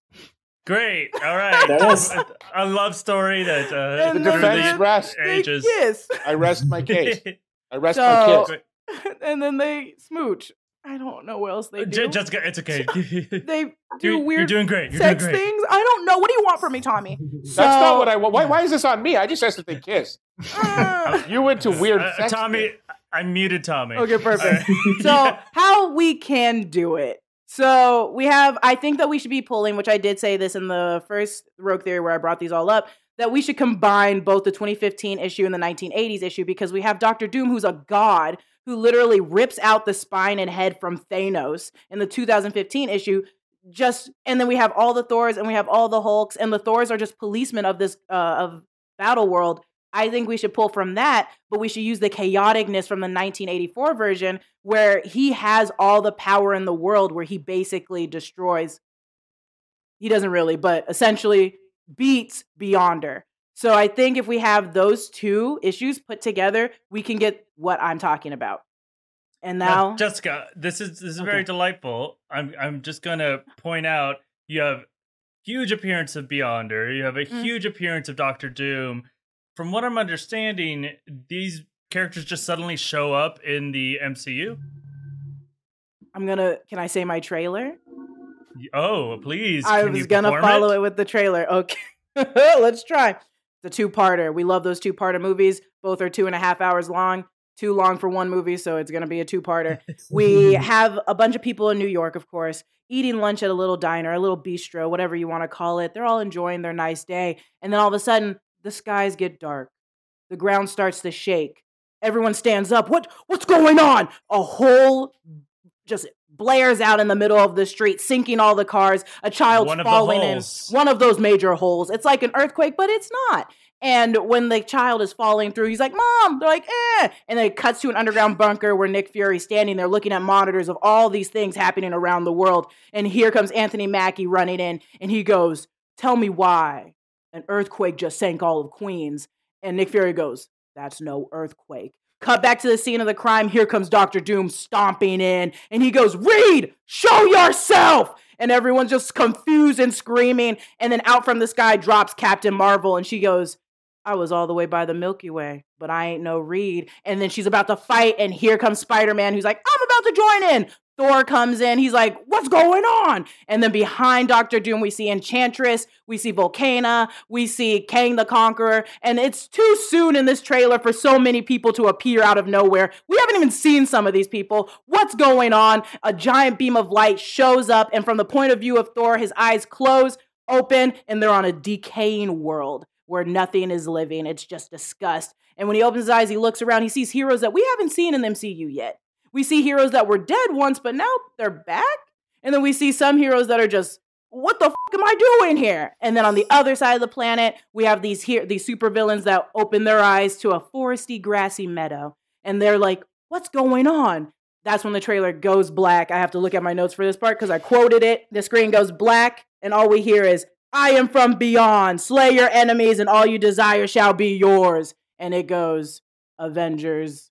Great. All right. There it is. a, a love story that uh, And The defense they- rests. Ages. kiss, I rest my case. I rest So- my case. and then they smooch. I don't know what else they uh, do. Je- Jessica, it's okay. they do you're, weird you're doing great. You're sex doing great. things. I don't know. What do you want from me, Tommy? That's not what I want. Why, why is this on me? I just asked if they kiss. I. Ah. You went to uh, weird Uh, sex. Tommy, things. I muted Tommy. Okay, perfect. All right. Uh, so how we can do it so we have i think that we should be pulling which i did say this in the first rogue theory where i brought these all up that we should combine both the 2015 issue and the 1980s issue because we have dr doom who's a god who literally rips out the spine and head from thanos in the 2015 issue just and then we have all the thors and we have all the hulks and the thors are just policemen of this uh, of battle world I think we should pull from that, but we should use the chaoticness from the 1984 version where he has all the power in the world, where he basically destroys. He doesn't really, but essentially beats Beyonder. So I think if we have those two issues put together, we can get what I'm talking about. And Now, now, Jessica, this is this is Okay. very delightful. I'm I'm just gonna point out you have huge appearance of Beyonder. You have a Mm. huge appearance of Doctor Doom. From what I'm understanding, these characters just suddenly show up in the MCU. I'm gonna. Can I say my trailer? Oh, please! I was gonna follow it? with the trailer. Okay, let's try. It's a two-parter. We love those two-parter movies. Both are two and a half hours long. Too long for one movie, so it's gonna be a two-parter. We have a bunch of people in New York, of course, eating lunch at a little diner, a little bistro, whatever you want to call it. They're all enjoying their nice day, and then all of a sudden, the skies get dark. The ground starts to shake. Everyone stands up. What? What's going on? A whole just blares out in the middle of the street, sinking all the cars. A child falling in one of those major holes. It's like an earthquake, but it's not. And when the child is falling through, he's like, "Mom!" They're like, "Eh!" And then it cuts to an underground bunker where Nick Fury's standing there, looking at monitors of all these things happening around the world. And here comes Anthony Mackie running in, and he goes, "Tell me why an earthquake just sank all of Queens." And Nick Fury goes, "That's no earthquake." Cut back to the scene of the crime. Here comes Doctor Doom stomping in, and he goes, Reed, show yourself! And everyone's just confused and screaming. And then out from the sky drops Captain Marvel, and she goes, I was all the way by the Milky Way, but I ain't no Reed. And then she's about to fight, and here comes Spider Man, who's like, I'm about to join in. Thor comes in. He's like, "What's going on?" And then behind Doctor Doom, we see Enchantress, we see Volcana, we see Kang the Conqueror, and it's too soon in this trailer for so many people to appear out of nowhere. We haven't even seen some of these people. What's going on? A giant beam of light shows up, and from the point of view of Thor, his eyes close, open, and they're on a decaying world where nothing is living. It's just disgust. And when he opens his eyes, he looks around, he sees heroes that we haven't seen in the MCU yet. We see heroes that were dead once, but now they're back. And then we see some heroes that are just, what the fuck am I doing here? And then on the other side of the planet, we have these here these supervillains that open their eyes to a foresty, grassy meadow, and they're like, "What's going on?" That's when the trailer goes black. I have to look at my notes for this part because I quoted it. The screen goes black, and all we hear is, "I am from beyond. Slay your enemies, and all you desire shall be yours." And it goes, Avengers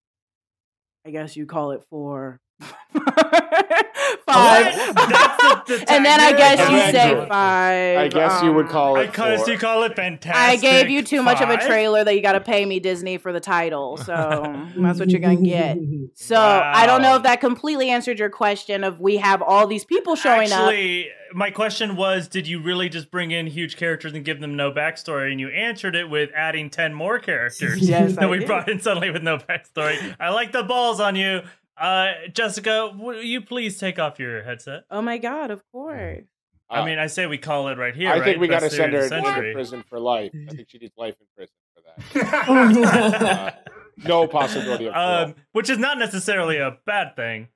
I guess you call it four. Five. The- the and then I guess you say five. I guess you would um, call it. Because four. you call it fantastic. I gave you too much of a trailer that you got to pay me Disney for the title, so that's what you're gonna get. So I don't know if that completely answered your question of we have all these people showing up. Actually, my question was, did you really just bring in huge characters and give them no backstory? And you answered it with adding ten more characters Yes, that I we did. brought in suddenly with no backstory. I like the balls on you, uh, Jessica. Will you please take off your headset? Oh my god, of course. I mean, I say we call it right here. I right? think we got to Best send her to the century. prison for life. I think she needs life in prison for that. Uh, no possibility of. Um, which is not necessarily a bad thing.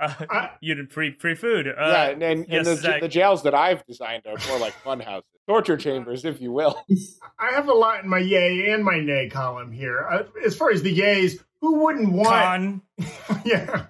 Uh, I- you did free free food. Uh, yeah, and, and, yes, and the, Zach. the jails that I've designed are more like fun houses, torture chambers, if you will. I have a lot in my yay and my nay column here. Uh, as far as the yays, who wouldn't want? con. yeah.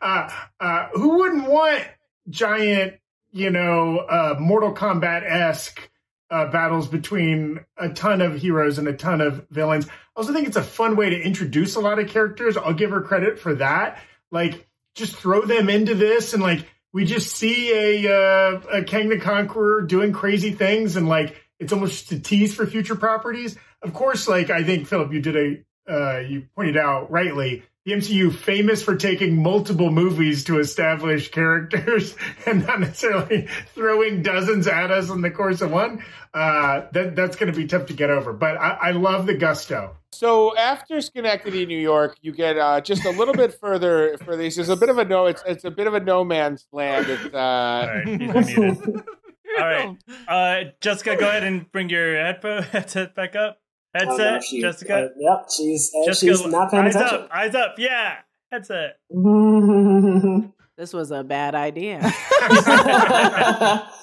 Uh, uh, who wouldn't want giant, you know, uh, Mortal Kombat esque uh, battles between a ton of heroes and a ton of villains? I also think it's a fun way to introduce a lot of characters. I'll give her credit for that. Like, just throw them into this and like we just see a uh, a Kang the Conqueror doing crazy things and like it's almost a tease for future properties. Of course, like I think Philip, you did a uh, you pointed out rightly. The MCU famous for taking multiple movies to establish characters and not necessarily throwing dozens at us in the course of one. Uh, that that's going to be tough to get over. But I, I love the gusto. So after Schenectady, New York, you get uh, just a little bit further for these. It's a bit of a no. It's it's a bit of a no man's land. It's uh, right, he's unmuted. All right, uh, Jessica, go ahead and bring your headphone headset back up. Oh, no, Headset, she- Jessica. uh, yep, she's uh, Jessica, she's not paying eyes attention. up, eyes up. Yeah, headset. This was a bad idea.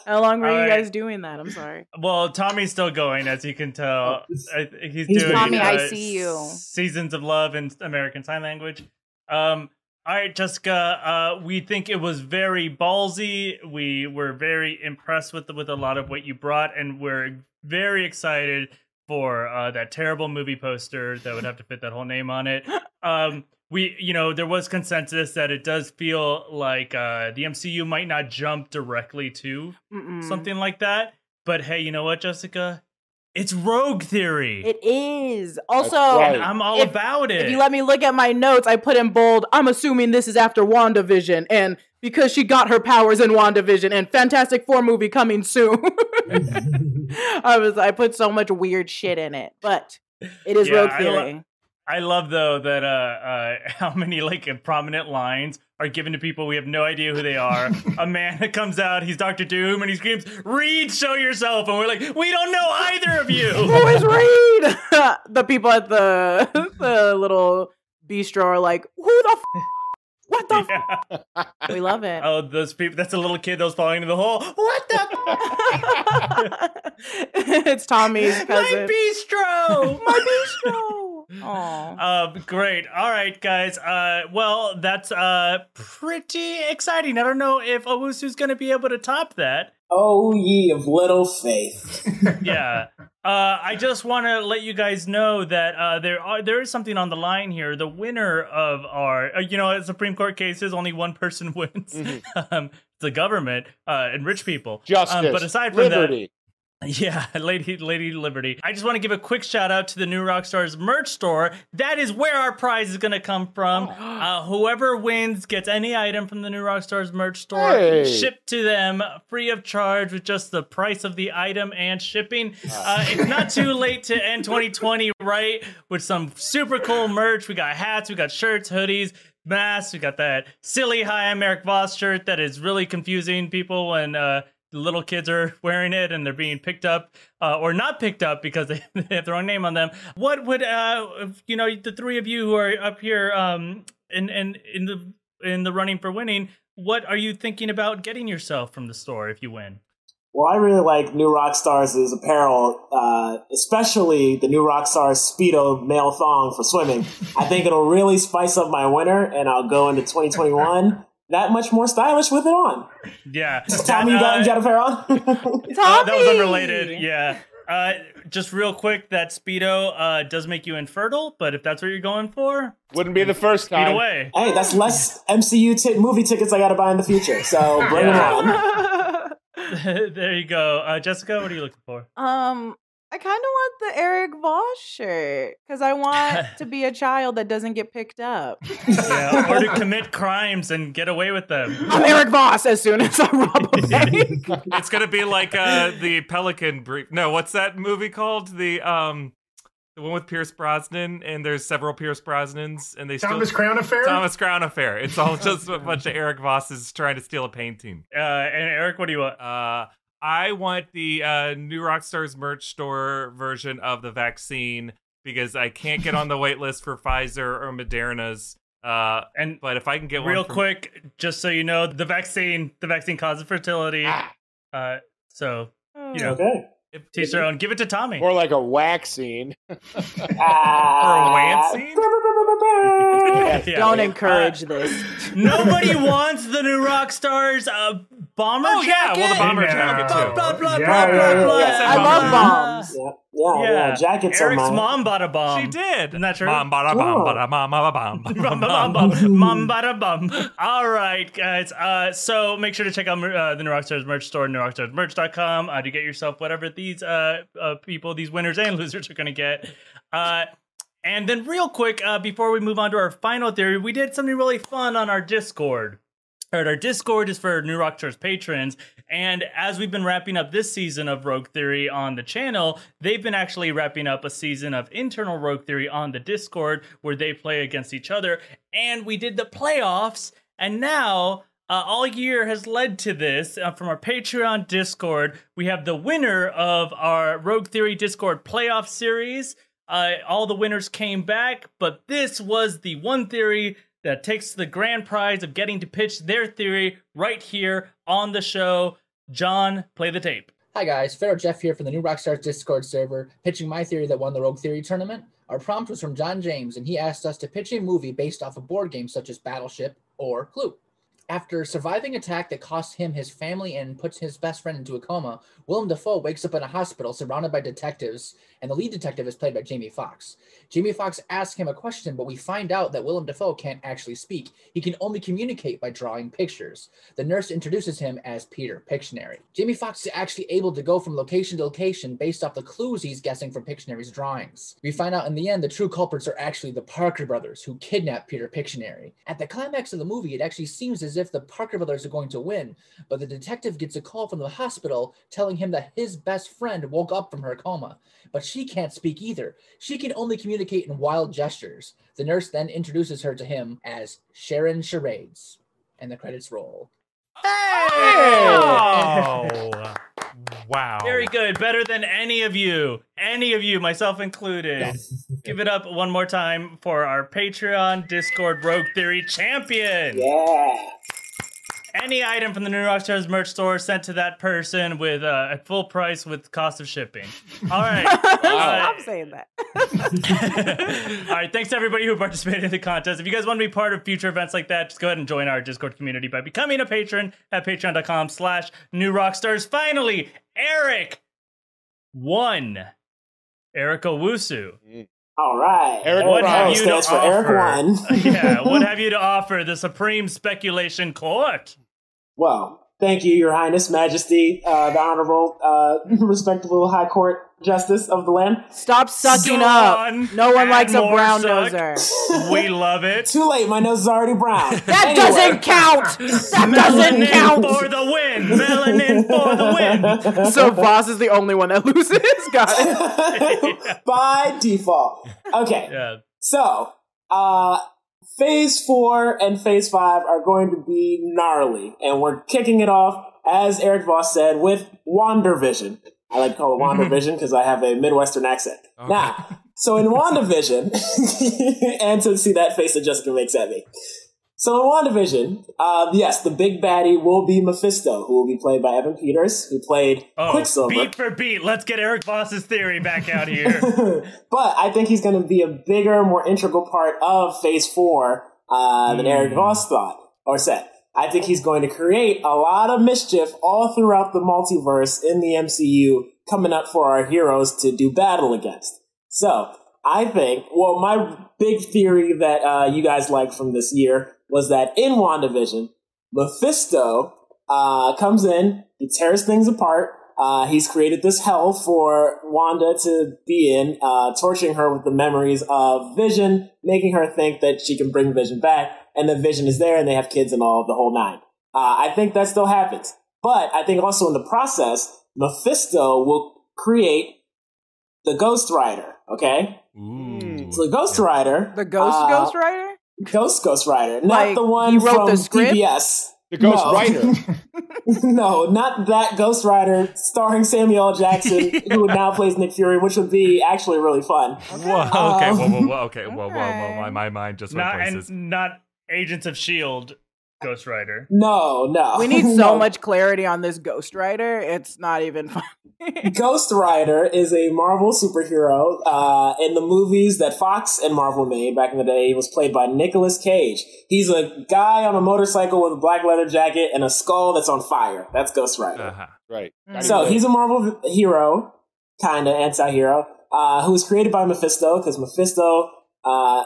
How long were All you right. guys doing that? I'm sorry. Well, Tommy's still going, as you can tell. I, he's, He's doing Tommy, I uh, see you. Seasons of Love in American Sign Language. Um, all right, Jessica. Uh, we think it was very ballsy. We were very impressed with with a lot of what you brought, and we're very excited for uh, that terrible movie poster that would have to fit that whole name on it. Um, we, you know, there was consensus that it does feel like uh, the MCU might not jump directly to Mm-mm. something like that. But hey, you know what, Jessica? It's Rogue Theory. It is. Also, right. I'm all if- about it. If you let me look at my notes, I put in bold, I'm assuming this is after WandaVision. And because she got her powers in WandaVision and Fantastic Four movie coming soon. I was I put so much weird shit in it. But it is Yeah, Rogue I lo- Theory. I love though that uh, uh, how many like prominent lines are given to people we have no idea who they are. a man that comes out, he's Doctor Doom, and he screams, "Reed, show yourself!" And we're like, "We don't know either of you." Who is Reed? the people at the the little bistro are like, who the f- what the Yeah. f-? We love it. Oh, those people. That's a little kid that was falling into the hole. What the? it's Tommy's cousin. My bistro. My bistro. Aw. Um, great. All right, guys. Uh, well, that's uh pretty exciting. I don't know if Owusu's going to be able to top that. oh, ye of little faith. yeah. Uh, I just want to let you guys know that uh, there are there is something on the line here. The winner of our, uh, you know, Supreme Court cases, only one person wins. um, the government uh, and rich people. justice, Um, but aside from liberty. Yeah, Lady Lady Liberty. I just want to give a quick shout out to the New Rockstars merch store. That is where our prize is going to come from. Uh, whoever wins gets any item from the New Rockstars merch store Hey. shipped to them free of charge with just the price of the item and shipping. Uh, it's not too late to end 2020 right with some super cool merch. We got hats, we got shirts, hoodies. Masks, we got that silly Hi I'm Eric Voss shirt that is really confusing people when uh, little kids are wearing it and they're being picked up uh, or not picked up because they, they have their own name on them. What would uh, you know the three of you who are up here um in in in the in the running for winning? What are you thinking about getting yourself from the store if you win? Well, I really like New Rockstars' apparel, uh, especially the New Rockstars Speedo male thong for swimming. I think it'll really spice up my winter, and I'll go into 2021 that much more stylish with it on. Yeah, Tommy, you got, you got a pair on? Uh, that was unrelated. Yeah. Uh, just real quick, that speedo uh, does make you infertile, but if that's what you're going for, Wouldn't be the first speed time. away. hey, that's less MCU t- movie tickets I got to buy in the future. So bring them on. there you go, uh, Jessica. What are you looking for? Um, I kind of want the Eric Voss shirt because I want to be a child that doesn't get picked up. Yeah, or to commit crimes and get away with them. I'm Eric Voss as soon as I rob a bank. It's gonna be like uh the Pelican brief. No, what's that movie called? The um, the one with Pierce Brosnan, and there's several Pierce Brosnans, and they Thomas still Crown Affair. Thomas Crown Affair. It's all just a bunch of Eric Vosses trying to steal a painting. Uh, and Eric, what do you want? Uh, I want the uh, New Rockstars merch store version of the vaccine because I can't get on the wait list for Pfizer or Moderna's. Uh, And but if I can get one real from- quick, just so you know, the vaccine, the vaccine causes fertility. Ah. Uh, so you know, Okay. if, teach their own. Give it to Tommy. or like a waxine. Ah. Wancine? Yeah. Don't Uh, encourage this. Nobody wants the new rock stars uh, bomber Oh, yeah, well, the bomber Hey, jacket, too. Blah blah blah Yeah, blah blah yeah, blah. yeah. I love bombs. Yeah, yeah, yeah. Jackets Eric's are my. mom bought a bomb. She did. Isn't that true? Bum, bada, bum, bada, bum, bada, bum, Bum, bum, bum, bum. bum, bum, bada, bum. All right, guys. Uh, so make sure to check out uh, the New Rockstars merch store, newrockstarsmerch.com, uh, to get yourself whatever these uh, uh, people, these winners and losers, are going to get. Uh, and then, real quick, uh, before we move on to our final theory, we did something really fun on our Discord. Or our Discord is for New Rockstars patrons, and as we've been wrapping up this season of Rogue Theory on the channel, they've been actually wrapping up a season of internal Rogue Theory on the Discord where they play against each other. And we did the playoffs, and now uh, all year has led to this uh, from our Patreon Discord. We have the winner of our Rogue Theory Discord playoff series. Uh, all the winners came back, but this was the one theory that takes the grand prize of getting to pitch their theory right here on the show. John, play the tape. Hi guys, Pharaoh Jeff here from the new Rockstars Discord server, pitching my theory that won the Rogue Theory tournament. Our prompt was from John James, and he asked us to pitch a movie based off a board game such as Battleship or Clue. After surviving an attack that costs him his family and puts his best friend into a coma, Willem Dafoe wakes up in a hospital surrounded by detectives, and the lead detective is played by Jamie Foxx. Jamie Foxx asks him a question, but we find out that Willem Dafoe can't actually speak. He can only communicate by drawing pictures. The nurse introduces him as Peter Pictionary. Jamie Foxx is actually able to go from location to location based off the clues he's guessing from Pictionary's drawings. We find out in the end the true culprits are actually the Parker brothers who kidnapped Peter Pictionary. At the climax of the movie, it actually seems as if the Parker brothers are going to win, but the detective gets a call from the hospital telling him that his best friend woke up from her coma. But she can't speak either. She can only communicate in wild gestures. The nurse then introduces her to him as Sharon Charades. And the credits roll. Oh, wow. Very good. Better than any of you. Any of you, myself included. Give it up one more time for our Patreon Discord Rogue Theory champion. Yeah. Any item from the New Rockstars merch store sent to that person with uh, at full price with cost of shipping. All right. Stop Uh, saying that. All right, thanks to everybody who participated in the contest. If you guys want to be part of future events like that, just go ahead and join our Discord community by becoming a patron at patreon.com slash new rockstars. Finally, Eric won. Eric Owusu. All right. Eric What Ross. have you to stands for Eric offer? One. yeah, what have you to offer the Supreme Speculation Court? Well, Thank you, Your Highness, Majesty, uh, the Honorable, uh, respectable High Court Justice of the land. Stop sucking Go up. on. No one Add likes a more brown suck. noser. We love it. Too late, my nose is already brown. That Anyway. doesn't count. That doesn't Melanin count. for the win. Melanin for the win. So Voss is the only one that loses. Got it. By default. Okay. Yeah. So, uh, phase four and phase five are going to be gnarly, and we're kicking it off, as Eric Voss said, with WandaVision. I like to call it WandaVision because I have a Midwestern accent. Now, so in WandaVision, and to see that face that Jessica makes at me. So in WandaVision, uh, yes, the big baddie will be Mephisto, who will be played by Evan Peters, who played Quicksilver. Oh, Quicksilver. beat for beat. Let's get Eric Voss's theory back out here. but I think he's going to be a bigger, more integral part of Phase Four uh, than Eric Voss thought or said. I think he's going to create a lot of mischief all throughout the multiverse in the MCU, coming up for our heroes to do battle against. So I think, well, my big theory that uh, you guys liked from this year was that in WandaVision, Mephisto uh, comes in, he tears things apart. Uh, he's created this hell for Wanda to be in, uh, torturing her with the memories of Vision, making her think that she can bring Vision back, and the Vision is there, and they have kids and all the whole nine. Uh, I think that still happens, but I think also in the process, Mephisto will create the Ghost Rider. Okay, Ooh. so the Ghost Rider, The ghost uh, Ghost Rider? Ghost Ghost Rider, not Like, the one he wrote from the script? PBS. The Ghost No. Rider. no, not that Ghost Rider starring Samuel L. Jackson, who now plays Nick Fury, which would be actually really fun. Whoa, okay, Um, whoa, whoa, whoa, okay, whoa, whoa, whoa, Okay. my, my mind just went not places. and not Agents of Shield, Ghost Rider. No, no. We need so No. much clarity on this Ghost Rider. It's not even funny. Ghost Rider is a Marvel superhero. Uh, in the movies that Fox and Marvel made back in the day, he was played by Nicolas Cage. He's a guy on a motorcycle with a black leather jacket and a skull that's on fire. That's Ghost Rider. Uh-huh. Right. Mm. So he's a Marvel hero, kind of anti-hero, uh, who was created by Mephisto because Mephisto uh,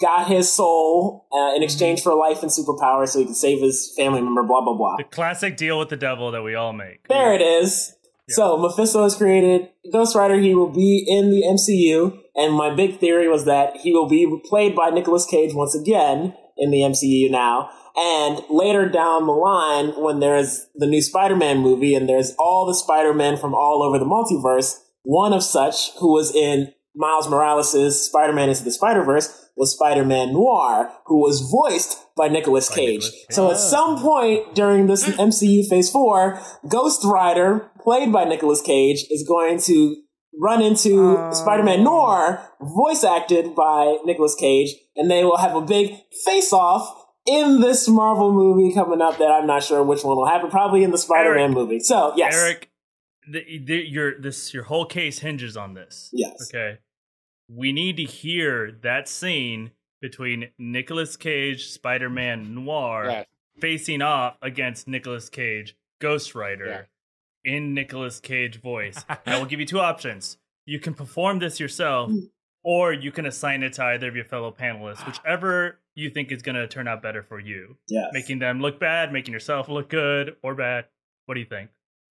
got his soul uh, in exchange for life and superpowers so he could save his family member. Blah blah blah. The classic deal with the devil that we all make. There it is. So Mephisto is created. Ghost Rider. He will be in the MCU, and my big theory was that he will be played by Nicolas Cage once again in the MCU now. And later down the line, when there's the new Spider-Man movie, and there's all the Spider-Men from all over the multiverse, one of such who was in Miles Morales' Spider-Man Into the Spider-Verse was Spider-Man Noir, who was voiced by Nicolas Cage. Nicolas Cage. So at some point during this hmm. MCU Phase 4, Ghost Rider, played by Nicolas Cage, is going to run into Oh. Spider-Man Noir, voice acted by Nicolas Cage, and they will have a big face-off in this Marvel movie coming up that I'm not sure which one will happen, probably in the Spider-Man Eric. movie. So, yes. Eric, the, the, your this your whole case hinges on this. Yes. Okay. We need to hear that scene between Nicolas Cage, Spider-Man Noir, Yes. facing off against Nicolas Cage, Ghost Rider, in Nicolas Cage voice. I will give you two options. You can perform this yourself, or you can assign it to either of your fellow panelists, whichever you think is going to turn out better for you. Yes. Making them look bad, making yourself look good or bad. What do you think?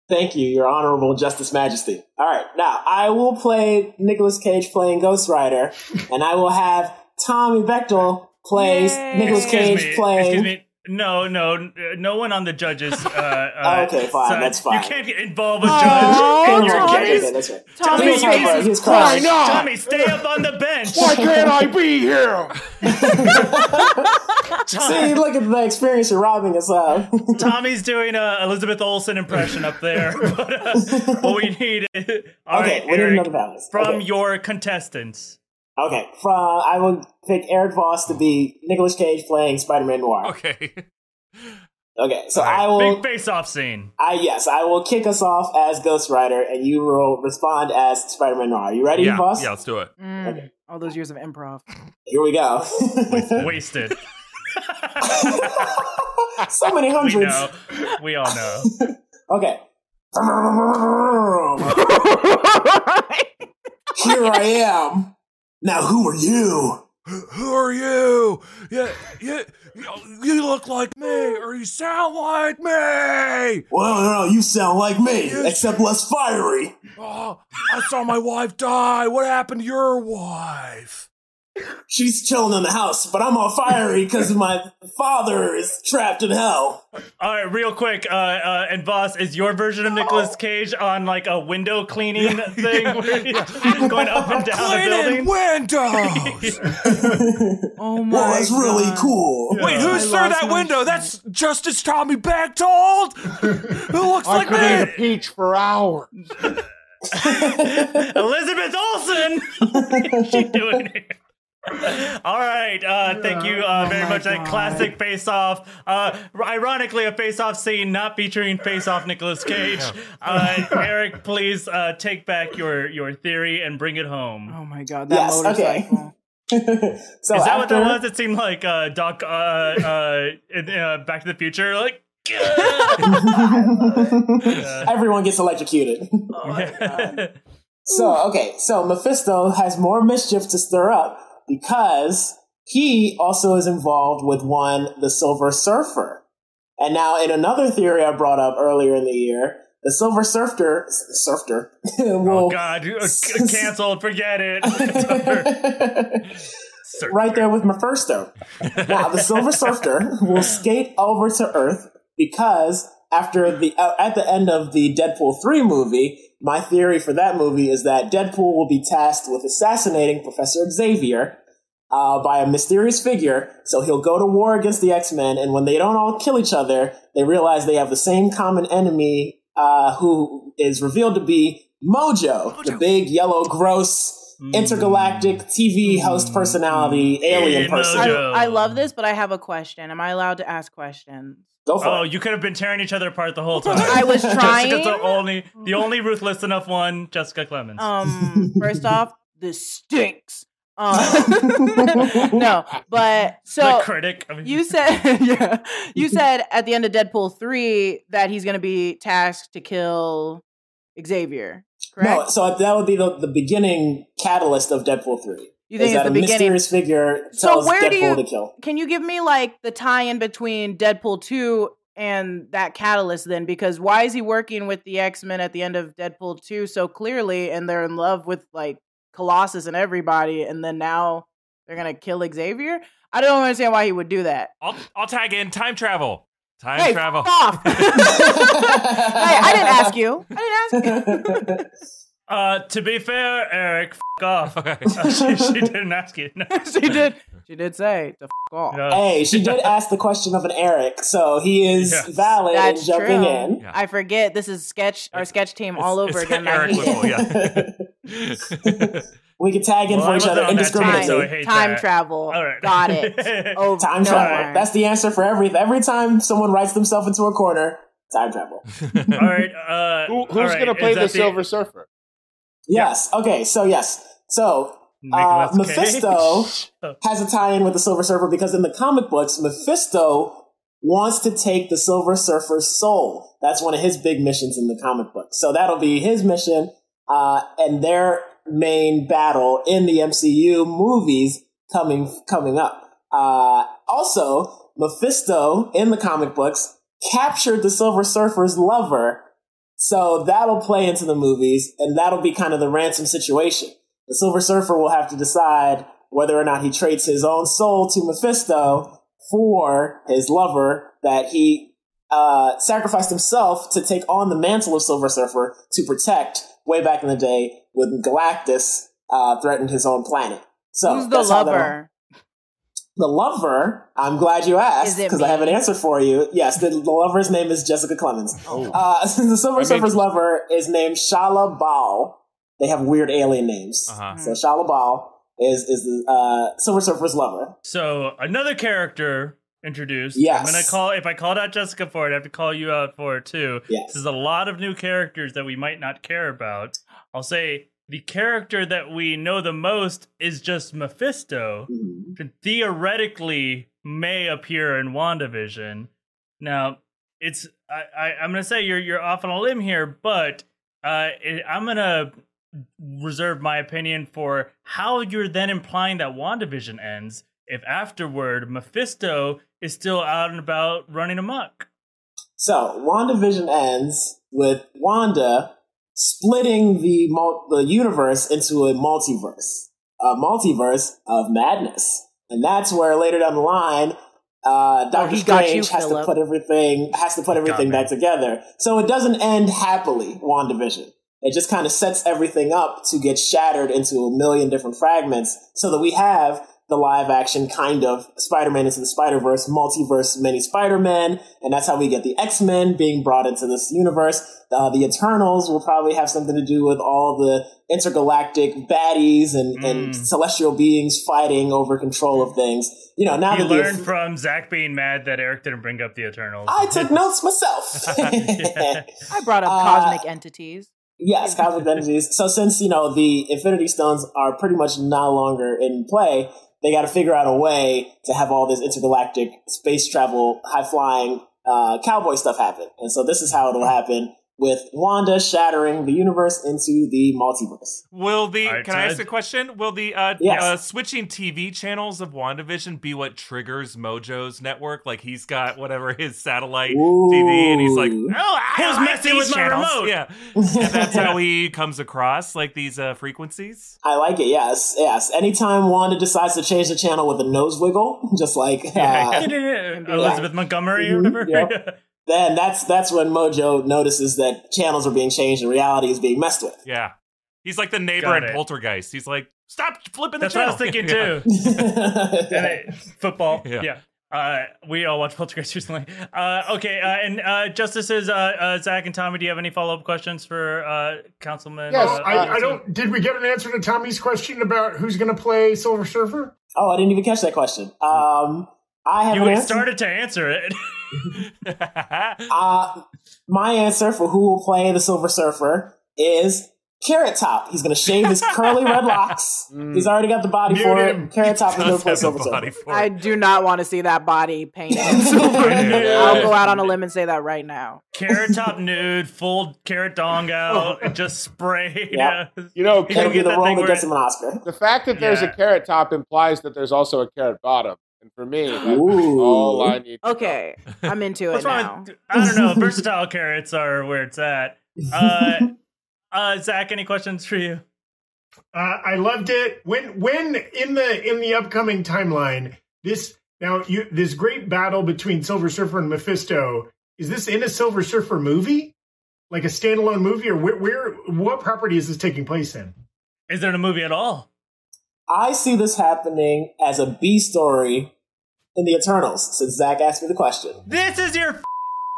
Thank you, Your Honorable Justice Majesty. All right, now I will play Nicolas Cage playing Ghost Rider, and I will have Tommy Bechtold plays Yay. Nicolas Excuse Cage me, playing. Excuse me. No, no, no one on the judges. Uh, uh, Okay, fine, side. that's fine. You can't get involved with Oh, judge. Oh, in your Tommy. case. okay, that's right. Tommy, He was you crying. Jesus He was Why not? Tommy, stay up on the bench. Why can't I be here? See, look at the experience you're robbing us of. Tommy's doing a Elizabeth Olsen impression up there. but, uh, what we need is all okay, right, we need Eric, another balance. from okay. your contestants. Okay, from I will pick Eric Voss to be Nicolas Cage playing Spider-Man Noir. Okay. Okay, so All right, I will. big face-off scene. I yes, I will kick us off as Ghost Rider, and you will respond as Spider-Man Noir. You ready, yeah, Voss? yeah, let's do it. Mm, Okay. All those years of improv. Here we go. Wasted. so many we hundreds. know. We all know. Okay. Here I am. Now, who are you? "Who are you? Yeah, yeah, you look like me, or you sound like me." Well, no, no, you sound like me, except less fiery. Oh, I saw my wife die. What happened to your wife? She's chilling in the house, but I'm all fiery because my father is trapped in hell. All right, real quick, uh, uh, and Voss, is your version of Nicolas Cage on like a window cleaning thing, where he's going up and down the building? windows. Oh my Well, it's really God. cool. Wait, who's I through that my window? That's Justice Tommy Bechtold. Who looks I like could eat a me? peach for hours. Elizabeth Olsen. What's she doing here? All right, uh, thank you uh, very my much. That classic face-off. Uh, ironically, a face-off scene not featuring face-off Nicolas Cage. Uh, Eric, please uh, take back your your theory and bring it home. Oh my god, that Yes, okay. motorcycle. so Is that what that after- was? It seemed like uh, Doc uh, uh, in uh, Back to the Future, like. Everyone gets electrocuted. So, okay, so Mephisto has more mischief to stir up because he also is involved with one, the Silver Surfer. And now, in another theory I brought up earlier in the year, the Silver Surfer, Surfer, will oh God, canceled. Forget it. It's over. Surfer. right there with Mephisto. Now, the Silver Surfer will skate over to Earth because after the uh, at the end of the Deadpool three movie, my theory for that movie is that Deadpool will be tasked with assassinating Professor Xavier. Uh, by a mysterious figure, so he'll go to war against the X Men, and when they don't all kill each other, they realize they have the same common enemy, uh, who is revealed to be Mojo, the big yellow, gross, intergalactic TV host personality, alien person. Mojo. I, I love this, but I have a question. Am I allowed to ask questions? Go for Oh, it. you could have been tearing each other apart the whole time. I was trying. Jessica's the only, the only ruthless enough one. Jessica Clemens. Um, first off, this stinks. Um, no, but the so critic. I mean, you said, yeah, you said at the end of Deadpool three that he's going to be tasked to kill Xavier. Correct? No, so that would be the, the beginning catalyst of Deadpool 3. You think is it's that the a beginning? mysterious figure So tells where do you- to kill. Can you give me like the tie-in between Deadpool two and that catalyst then? Because why is he working with the X Men at the end of Deadpool two so clearly, and they're in love with like Colossus and everybody, and then now they're gonna kill Xavier? I don't understand why he would do that. I'll, I'll tag in time travel. Time hey, travel. f- off! hey, I didn't ask you. I didn't ask you. uh, to be fair, Eric, f- off. Okay. Uh, she, she didn't ask you. No. she did. She did say to f off. No. hey, she did ask the question of an Eric, so he is Yes. valid That's in jumping true. in. Yeah. I forget. This is sketch our sketch team all over it's again. Eric Whipple, yeah. We can tag in Well, for I each other on that team, indiscriminately. so I hate Time that. travel. All right. Got it. Oh, Time no travel. more. That's the answer for everything. Every time someone writes themselves into a corner, time travel. All right. Uh, Who, who's right, going to play that the Silver Surfer? Yes. Okay. So yes. So uh, Mephisto has a tie-in with the Silver Surfer because in the comic books, Mephisto wants to take the Silver Surfer's soul. That's one of his big missions in the comic book. So that'll be his mission, uh, and their main battle in the MCU movies coming coming up. Uh, also, Mephisto in the comic books captured the Silver Surfer's lover. So that'll play into the movies, and that'll be kind of the ransom situation. The Silver Surfer will have to decide whether or not he trades his own soul to Mephisto for his lover that he uh, sacrificed himself to take on the mantle of Silver Surfer to protect way back in the day when Galactus uh, threatened his own planet. So Who's the lover? The lover, I'm glad you asked because I have an answer for you. Yes, the, the lover's name is Jessica Clemens. Oh. Uh, the Silver I'm Surfer's lover is named Shala Bal. They have weird alien names. Uh-huh. So Shala Bal is is the uh, Silver Surfer's lover. So another character introduced. Yes. I'm gonna call. If I called out Jessica for it, I have to call you out for it too. Yes. This is a lot of new characters that we might not care about. I'll say the character that we know the most is just Mephisto. Mhm. that theoretically may appear in WandaVision. Now, it's I, I I'm gonna say you're you're off on a limb here, but uh, it, I'm gonna reserve my opinion for how you're then implying that WandaVision ends if afterward Mephisto is still out and about running amok. So, WandaVision ends with Wanda splitting the mul- the universe into a multiverse, a multiverse of madness, and that's where later down the line, uh, Doctor Oh, he got you, Strange has to put everything has to put everything back together. So it doesn't end happily. WandaVision. It just kind of sets everything up to get shattered into a million different fragments, so that we have the live action kind of Spider-Man into the Spider-Verse, multiverse many Spider-Man, and that's how we get the X-Men being brought into this universe. Uh, the Eternals will probably have something to do with all the intergalactic baddies and, and Mm. celestial beings fighting over control of things. You know, now You that the- learned from Zach being mad that Eric didn't bring up the Eternals. I took notes myself. I brought up Uh, cosmic entities. Yes, cosmic entities. So since you know the Infinity Stones are pretty much no longer in play, they got to figure out a way to have all this intergalactic space travel, high flying uh, cowboy stuff happen. And so this is how it'll happen with Wanda shattering the universe into the multiverse. Will the All right, can I ask a question? Will the uh, Yes. uh switching TV channels of WandaVision be what triggers Mojo's network? Like he's got whatever his satellite TV and he's like, Ooh. "Oh, I Who's like messing these with my channels." remote? Yeah. and that's how he comes across like these uh frequencies. I like it. Yes, yes. Anytime Wanda decides to change the channel with a nose wiggle, just like uh, Elizabeth Montgomery or Mhm, whatever. yep. Then that's that's when Mojo notices that channels are being changed and reality is being messed with. Yeah. He's like the neighbor Got in it. Poltergeist. He's like, "Stop flipping the That's what I channel." was thinking Yeah. too. And it- football. Yeah. Yeah. Uh, we all watched Poltergeist recently. Uh, okay, uh, and uh, Justices, uh, uh, Zach and Tommy, do you have any follow up questions for uh, Councilman? Yes, uh, I, I Wilson? don't. Did we get an answer to Tommy's question about who's going to play Silver Surfer? Oh, I didn't even catch that question. Um, I have You an answer. started to answer it. Uh, my answer for who will play the Silver Surfer is Carrot Top. He's going to shave his curly red locks. He's already got the body Mute for him. it. Carrot Top is going to play Silver Surfer. I do not want to see that body painted I'll go out on a limb and say that right now. carrot top nude, full carrot dong out, and just spray. Yeah. You know, He's That'll be get the that role thing that gets it- him an Oscar. the fact that there's Yeah. a carrot top implies that there's also a carrot bottom. And for me, that's all I need. to know. Okay, I'm into it wrong now. with, I don't know. Versatile carrots are where it's at. Uh, uh, Zach, any questions for you? Uh, I loved it. When when in the in the upcoming timeline, this now you this great battle between Silver Surfer and Mephisto is this in a Silver Surfer movie, like a standalone movie, or where, where what property is this taking place in? Is there a movie at all? I see this happening as a B story in the Eternals, since Zach asked me the question. This is your f-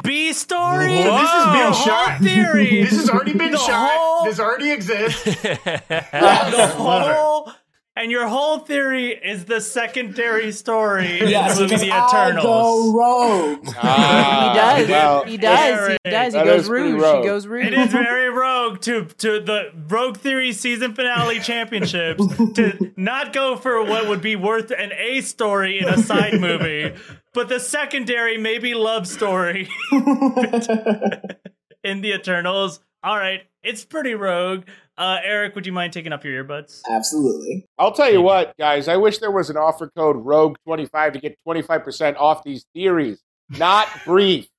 B story. So this has been The shot. Theory. This has already been The shot. whole- This already exists. the whole and your whole theory is the secondary story Yes, in the movie because The I Eternals. go rogue. Ah, He does. well, he does. He does. He goes is pretty rouge. rogue. He goes rogue. It is very rogue to to the Rogue Theory season finale championships to not go for what would be worth an A story in a side movie, but the secondary maybe love story in the Eternals. All right, it's pretty rogue. Uh, Eric, would you mind taking off your earbuds? Absolutely. I'll tell you what, guys. I wish there was an offer code Rogue25 to get 25% off these theories. Not brief.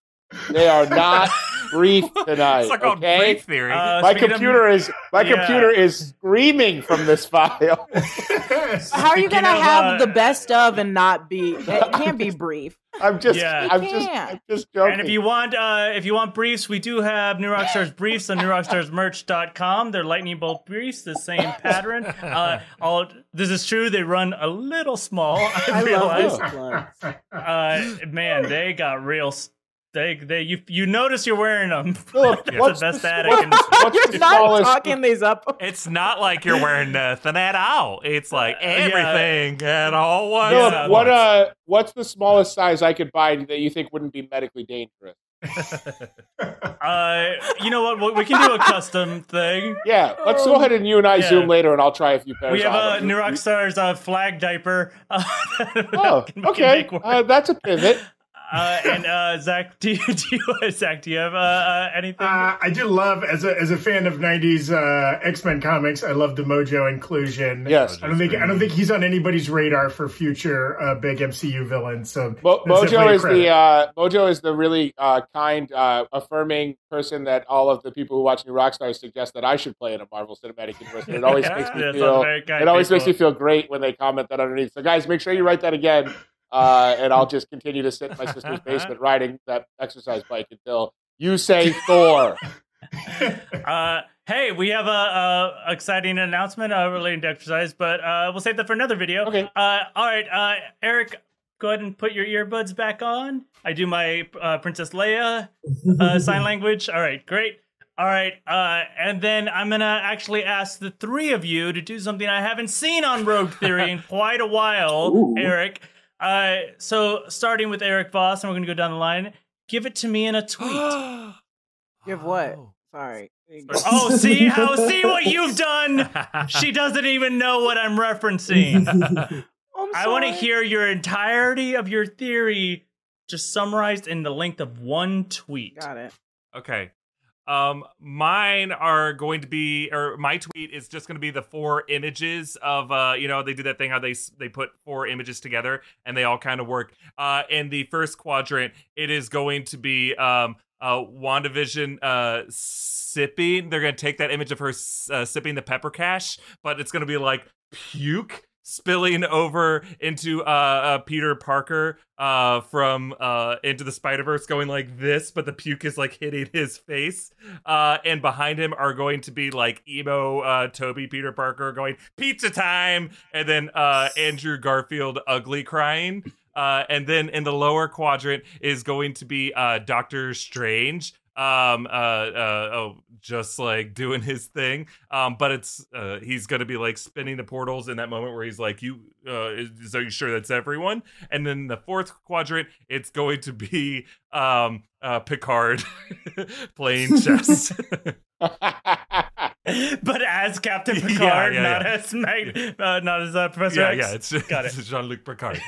They are not brief tonight. it's like on okay? brief theory. Uh, my speaking of- computer is my Yeah. computer is screaming from this file. How are you gonna of, have uh, the best of and not be? It can't be brief. I'm just Yeah. I'm just can't. I'm just joking. And if you want uh if you want briefs, we do have New Rockstars briefs on newrockstarsmerch.com. They're lightning bolt briefs, the same pattern. Uh all this is true, they run a little small, I, I realize. Uh man, they got real s- they they you you notice you're wearing them. Philip, That's what's the best the, attic what- in- what's You're the not smallest talking these up. It's not like you're wearing nothing at all. It's like everything at all once. Philip, Yeah. what uh what's the smallest size I could buy that you think wouldn't be medically dangerous? Uh you know what? we- We can do a custom thing. Yeah, let's go ahead and you and I Yeah. zoom later and I'll try a few pairs We have a New Rockstars uh, flag diaper. Uh, Oh, can okay. make work. Uh, that's a pivot. Uh, and uh, Zach, do you, do you, Zach, do you have uh, uh, anything? Uh, I do love as a as a fan of '90s uh, X Men comics. I love the Mojo inclusion. Yes. I don't think I don't think he's on anybody's radar for future uh, big MCU villains. So Mo- Mojo is the uh, Mojo is the really uh, kind, uh, affirming person that all of the people who watch New Rockstars suggest that I should play in a Marvel Cinematic Universe. And it always makes me feel it always makes me feel great when they comment that underneath. So guys, make sure you write that again, uh, and I'll just continue to sit in my sister's basement riding that exercise bike until you say Thor. Uh, hey, we have a, a exciting announcement uh, relating to exercise, but uh, we'll save that for another video. Okay. Uh, all right, uh, Eric, go ahead and put your earbuds back on. I do my uh, Princess Leia uh, sign language. All right, great. All right, uh, and then I'm gonna actually ask the three of you to do something I haven't seen on Rogue Theory in quite a while, Ooh. Eric. Uh, so starting with Eric Voss, and we're gonna go down the line. Give it to me in a tweet. Give what? Oh. Sorry. Oh, see how see what you've done. She doesn't even know what I'm referencing. I'm I want to hear your entirety of your theory just summarized in the length of one tweet. Got it. Okay. Um, mine are going to be, or my tweet is just going to be the four images of, uh, you know, they do that thing how they they put four images together and they all kind of work. Uh, in the first quadrant, it is going to be um, uh, WandaVision uh, sipping. They're going to take that image of her uh, sipping the pepper cash, but it's going to be like puke spilling over into uh, uh Peter Parker uh from uh into the Spider-Verse going like this but the puke is like hitting his face. Uh and behind him are going to be like emo uh Tobey Peter Parker going pizza time! And then uh Andrew Garfield ugly crying. Uh and then in the lower quadrant is going to be uh Doctor Strange um uh uh oh just like doing his thing um but it's uh he's gonna be like spinning the portals in that moment where he's like you uh is, is are you sure that's everyone and then the fourth quadrant it's going to be um uh picard playing chess but as Captain Picard, yeah, not yeah. as Mag- uh, not as uh, Professor yeah X. yeah it's, Got it's jean-luc picard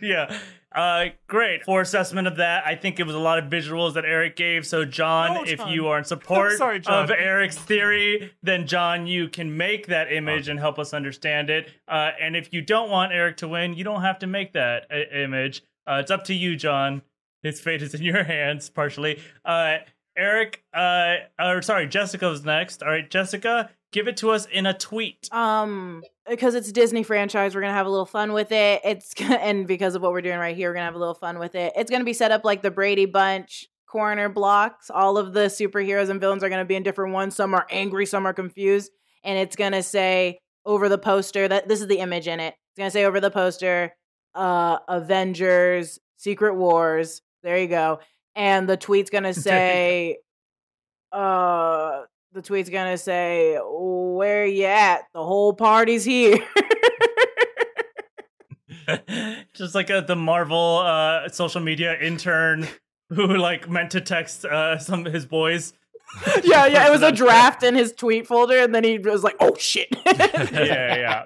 yeah. Uh, great. For assessment of that, I think it was a lot of visuals that Eric gave. So, John, No, if you are in support sorry, of Eric's theory, then John, you can make that image and help us understand it. Uh, and if you don't want Eric to win, you don't have to make that I- image. Uh, it's up to you, John. His fate is in your hands, partially. Uh, Eric, uh, or sorry, Jessica's next. All right, Jessica, give it to us in a tweet. Um, because it's a Disney franchise, we're gonna have a little fun with it. It's and because of what we're doing right here, we're gonna have a little fun with it. It's gonna be set up like the Brady Bunch corner blocks. All of the superheroes and villains are gonna be in different ones. Some are angry, some are confused, and it's gonna say over the poster that this is the image in it. It's gonna say over the poster, uh, Avengers, Secret Wars. There you go. And the tweet's gonna say, uh the tweet's gonna say, "Where you at? The whole party's here." just like uh the Marvel uh, social media intern who like meant to text uh, some of his boys. yeah, yeah. It was a draft in his tweet folder, and then he was like, "Oh shit." yeah, yeah.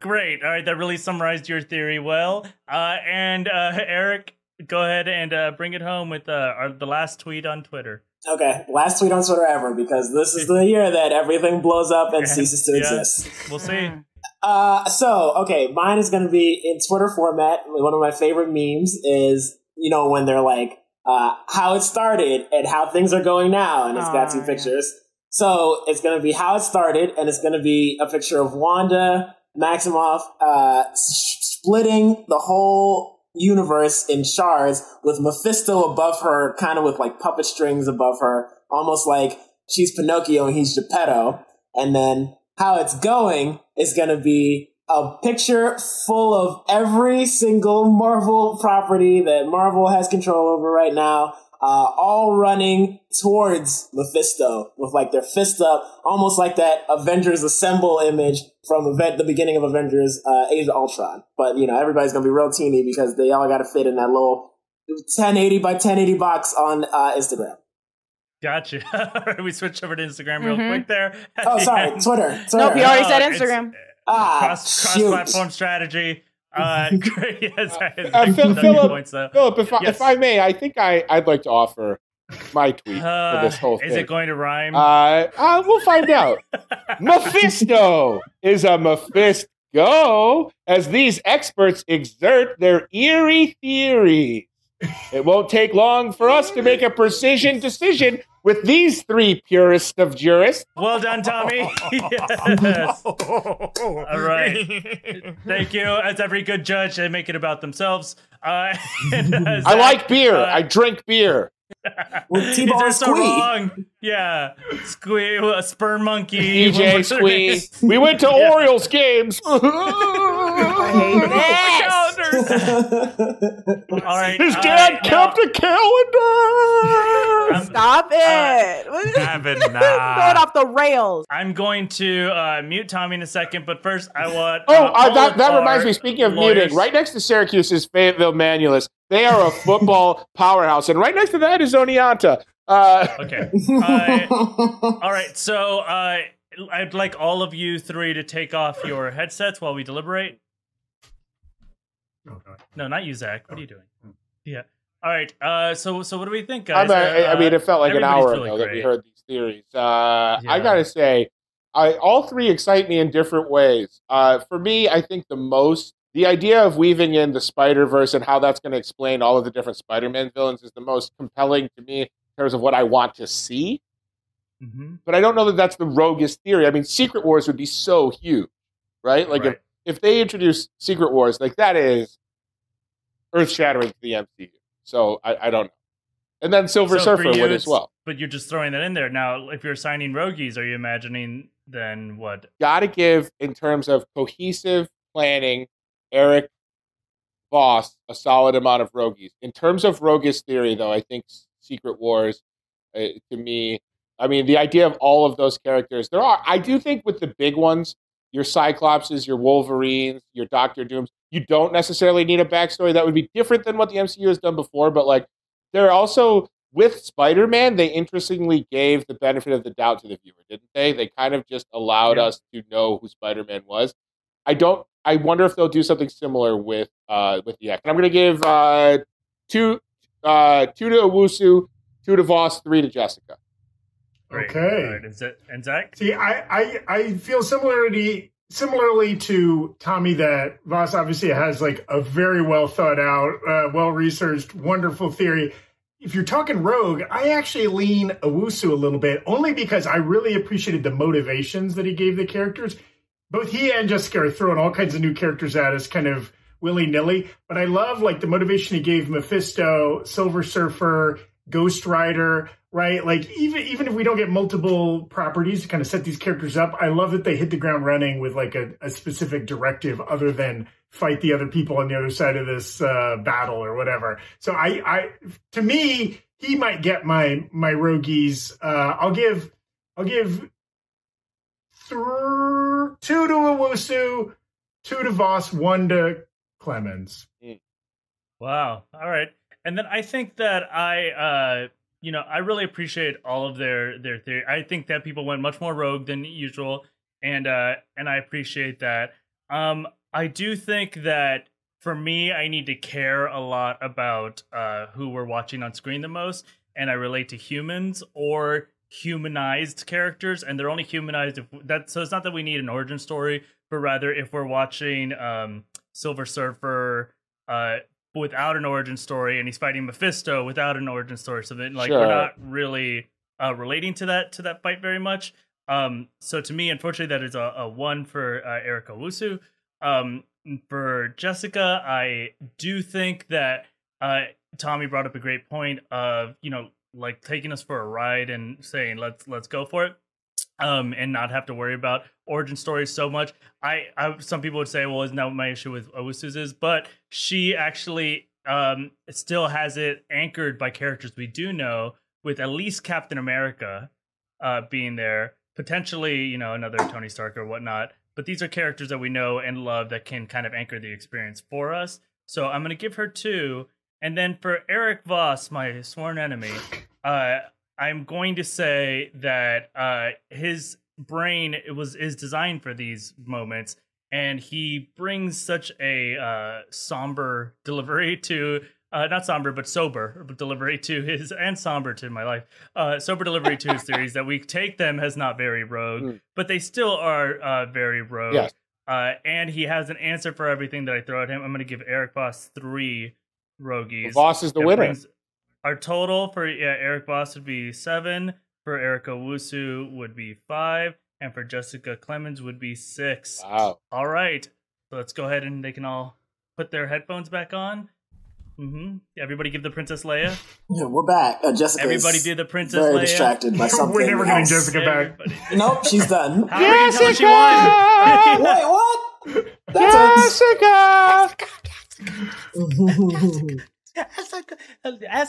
Great. All right, that really summarized your theory well. Uh, and uh, Eric, go ahead and uh, bring it home with uh, our, the last tweet on Twitter. Okay, last tweet on Twitter ever because this is the year that everything blows up and ceases to Yeah. exist. We'll see. Uh, so okay, mine is going to be in Twitter format. One of my favorite memes is you know when they're like uh, how it started and how things are going now, and it's got Oh, two yeah. pictures. So it's going to be how it started, and it's going to be a picture of Wanda Maximoff uh, s- splitting the whole universe in shards with Mephisto above her, kind of with like puppet strings above her, almost like she's Pinocchio and he's Geppetto. And then how it's going is going to be a picture full of every single Marvel property that Marvel has control over right now, uh, all running towards Mephisto with like their fist up, almost like that Avengers Assemble image from event, the beginning of Avengers uh, Age of Ultron. But you know, everybody's gonna be real teeny because they all got to fit in that little 1080 by 1080 box on uh, Instagram. Gotcha. We switched over to Instagram real Mhm. quick there. Oh, the sorry, end. Twitter. Twitter. Nope, he already said Oh, it's- Instagram. ah, cross, cross platform strategy. Uh, great. Yes, I think Uh, Phil- that's your Philip- points. Philip, if I, Yes. if I may, I think I, I'd like to offer my tweet Uh, for this whole thing. is it going to rhyme? Uh, uh, we'll find out. Mephisto is a Mephisto as these experts exert their eerie theories. It won't take long for us to make a precision decision with these three purists of jurists. well done, Tommy. yes. All right. Thank you. As every good judge, they make it about themselves. Uh, and, uh, I Zach, like beer. uh, I drink beer. With These T-Ball are so Squee. wrong. Yeah. Squee, a sperm monkey. DJ Squee. We went to Yeah. Orioles games. All right. His uh, dad now- kept a calendar. I'm- Stop it! Having Going nah. off the rails. I'm going to uh, mute Tommy in a second, but first I want. Oh, uh, uh, that, that reminds me. Speaking of lawyers- muting, right next to Syracuse is Fayetteville Manlius. They are a football powerhouse, and right next to that is Oneonta. Uh, Okay. Uh, all right. So uh, I'd like all of you three to take off your headsets while we deliberate. Oh, No, not you, Zach. What are you doing? Yeah. All right. Uh, so so what do we think, I'm guys? a, I Uh, mean, it felt like an hour feeling ago that we heard these theories. Uh, I gotta say, I, all three excite me in different ways. Uh, for me, I think the most the idea of weaving in the Spider Verse and how that's going to explain all of the different Spider Man villains is the most compelling to me in terms of what I want to see. Mhm. But I don't know that that's the roguest theory. I mean, Secret Wars would be so huge, right? Like Right. if if they introduce Secret Wars, like that is earth shattering to the MCU. So I, I don't know. And then Silver So Surfer you, would as well. But you're just throwing that in there. Now, if you're signing Rogies, are you imagining then what? Got to give in terms of cohesive planning, Eric Voss a solid amount of rogues. In terms of roguish theory, though, I think Secret Wars, uh, to me, I mean, the idea of all of those characters, there are. I do think with the big ones, your Cyclopses, your Wolverines, your Doctor Dooms, you don't necessarily need a backstory. That would be different than what the MCU has done before. But like, they're also with Spider-Man, they interestingly gave the benefit of the doubt to the viewer, didn't they? They kind of just allowed Yeah. us to know who Spider-Man was. I don't. I wonder if they'll do something similar with uh with the X. And I'm going to give uh two uh two to Owusu, two to Voss, three to Jessica. Great. Okay. All right. Is it and Zach? See, I, I, I feel similarly similarly to Tommy that Voss obviously has like a very well thought out, uh, well researched, wonderful theory. If you're talking Rogue, I actually lean Owusu a little bit, only because I really appreciated the motivations that he gave the characters. Both he and Jessica are throwing all kinds of new characters at us, kind of willy nilly. But I love like the motivation he gave Mephisto, Silver Surfer, Ghost Rider, right? Like even even if we don't get multiple properties to kind of set these characters up, I love that they hit the ground running with like a, a specific directive other than fight the other people on the other side of this uh, battle or whatever. So I, I to me, he might get my my rogues. Uh, I'll give I'll give thr two to Owusu, two to Voss, one to Clemens. Wow. All right. And then I think that I, uh, you know, I really appreciate all of their their theory. I think that people went much more rogue than usual, and uh, and I appreciate that. Um, I do think that for me, I need to care a lot about uh, who we're watching on screen the most, and I relate to humans or humanized characters, and they're only humanized if that. So it's not that we need an origin story, but rather if we're watching um, Silver Surfer. Uh, without an origin story, and he's fighting Mephisto without an origin story. So then, like, Sure. we're not really uh, relating to that to that fight very much. Um, so to me, unfortunately, that is a, a one for uh, Eric Owusu. Um, for Jessica, I do think that uh, Tommy brought up a great point of you know like taking us for a ride and saying let's let's go for it um, and not have to worry about origin stories so much. I, I some people would say, well, isn't that my issue with Owusu's is? But she actually um, still has it anchored by characters we do know, with at least Captain America uh, being there, potentially, you know, another Tony Stark or whatnot. But these are characters that we know and love that can kind of anchor the experience for us. So I'm going to give her two. And then for Eric Voss, my sworn enemy, uh, I'm going to say that uh, his brain it was is designed for these moments, and he brings such a uh, somber delivery to. Uh, not somber, but sober delivery to his, and somber to my life. Uh, sober delivery to his theories that we take them as not very rogue, Mm. but they still are uh, very rogue. Yes. Uh, and he has an answer for everything that I throw at him. I'm going to give Eric Voss three roguies. Voss is the winner. brings- our total for yeah, Eric Voss would be seven. For Eric Owusu would be five, and for Jessica Clemens would be six. Wow. All right, so let's go ahead and they can all put their headphones back on. Mm-hmm. Everybody, give the Princess Leia. Yeah, we're back. Uh, Jessica. Everybody did the Princess very Leia. distracted by something. We're never getting else. Jessica back. Nope, she's done. How are you she won? Wait, what? That's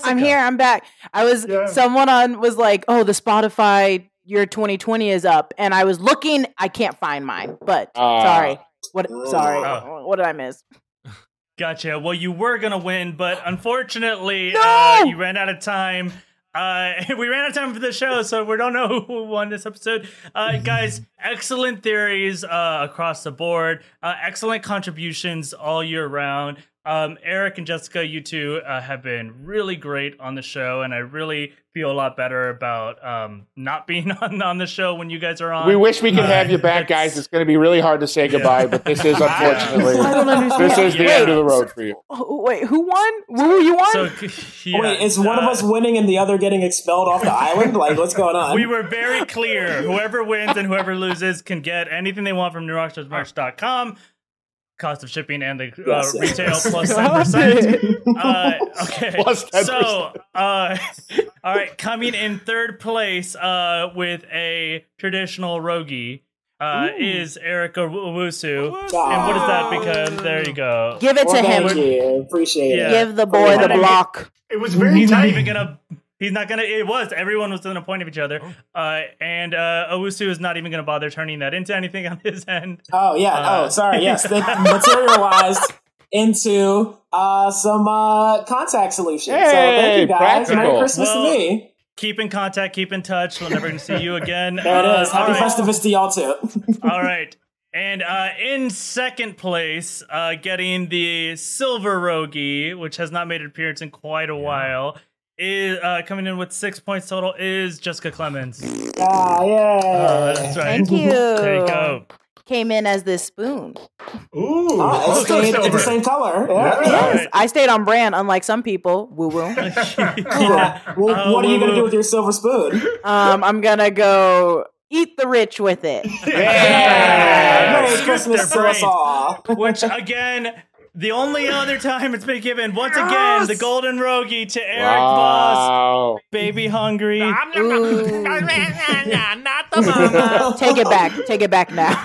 I'm here. I'm back. I was Yeah. someone on was like, "Oh, the Spotify year 2020 is up," and I was looking. I can't find mine, but Ah. sorry. What? Sorry. Oh. What did I miss? Gotcha. Well, you were gonna win, but unfortunately, No! uh, you ran out of time. Uh, we ran out of time for the show, so we don't know who won this episode. Uh, guys, excellent theories uh, across the board. Uh, excellent contributions all year round. Um, Eric and Jessica, you two uh, have been really great on the show, and I really feel a lot better about um, not being on, on the show when you guys are on. We wish we could have Uh, you back, it's- guys. It's going to be really hard to say goodbye, but this is unfortunately I don't understand. this is the Yeah. end of the road for you. Oh, wait, who won? Woo, you won? So, yeah, Wait, is one of uh, us winning and the other getting expelled off the island? Like, what's going on? We were very clear. Whoever wins and whoever loses can get anything they want from newrockstarsmerch.com. Cost of shipping and the uh, Yes, yes. retail plus 10%. Uh, okay. Plus 10%. So, uh, all right, coming in third place uh, with a traditional rogi uh, is Eric Owusu. And what is that become? There you go. Give it to Well, him. you. Appreciate Yeah. it. Give the boy the block. It was very He's not tight. even gonna. He's not gonna. It was everyone was within a point of each other, uh, and uh, Owusu is not even gonna bother turning that into anything on his end. Oh yeah. Uh, oh, sorry. Yes, they materialized into uh, some uh, contact solutions. so thank Hey, you guys. practical. Merry Christmas Well, to me. Keep in contact. Keep in touch. We're never gonna see you again. There it Uh, is. Happy all right. Festivus to y'all too. All right. And uh, in second place, uh, getting the silver rogi, which has not made an appearance in quite a while, is uh, coming in with six points total. Is Jessica Clemens. ah, yeah. Uh, that's right. Thank you. There you go. Came in as this spoon. Ooh, Ah, it's, also it's the same color. Yeah. Yeah. Yes, right. I stayed on brand, unlike some people. Woo woo. Yeah. Well, Uh, what are you gonna do with your silver spoon? Um, I'm gonna go eat the rich with it. Yeah. Merry Christmas their to us all. Which again, the only other time it's been given, once again, the golden rogi to Eric Voss, Wow. baby hungry. Ooh. Not the mama. Take it back. Take it back now.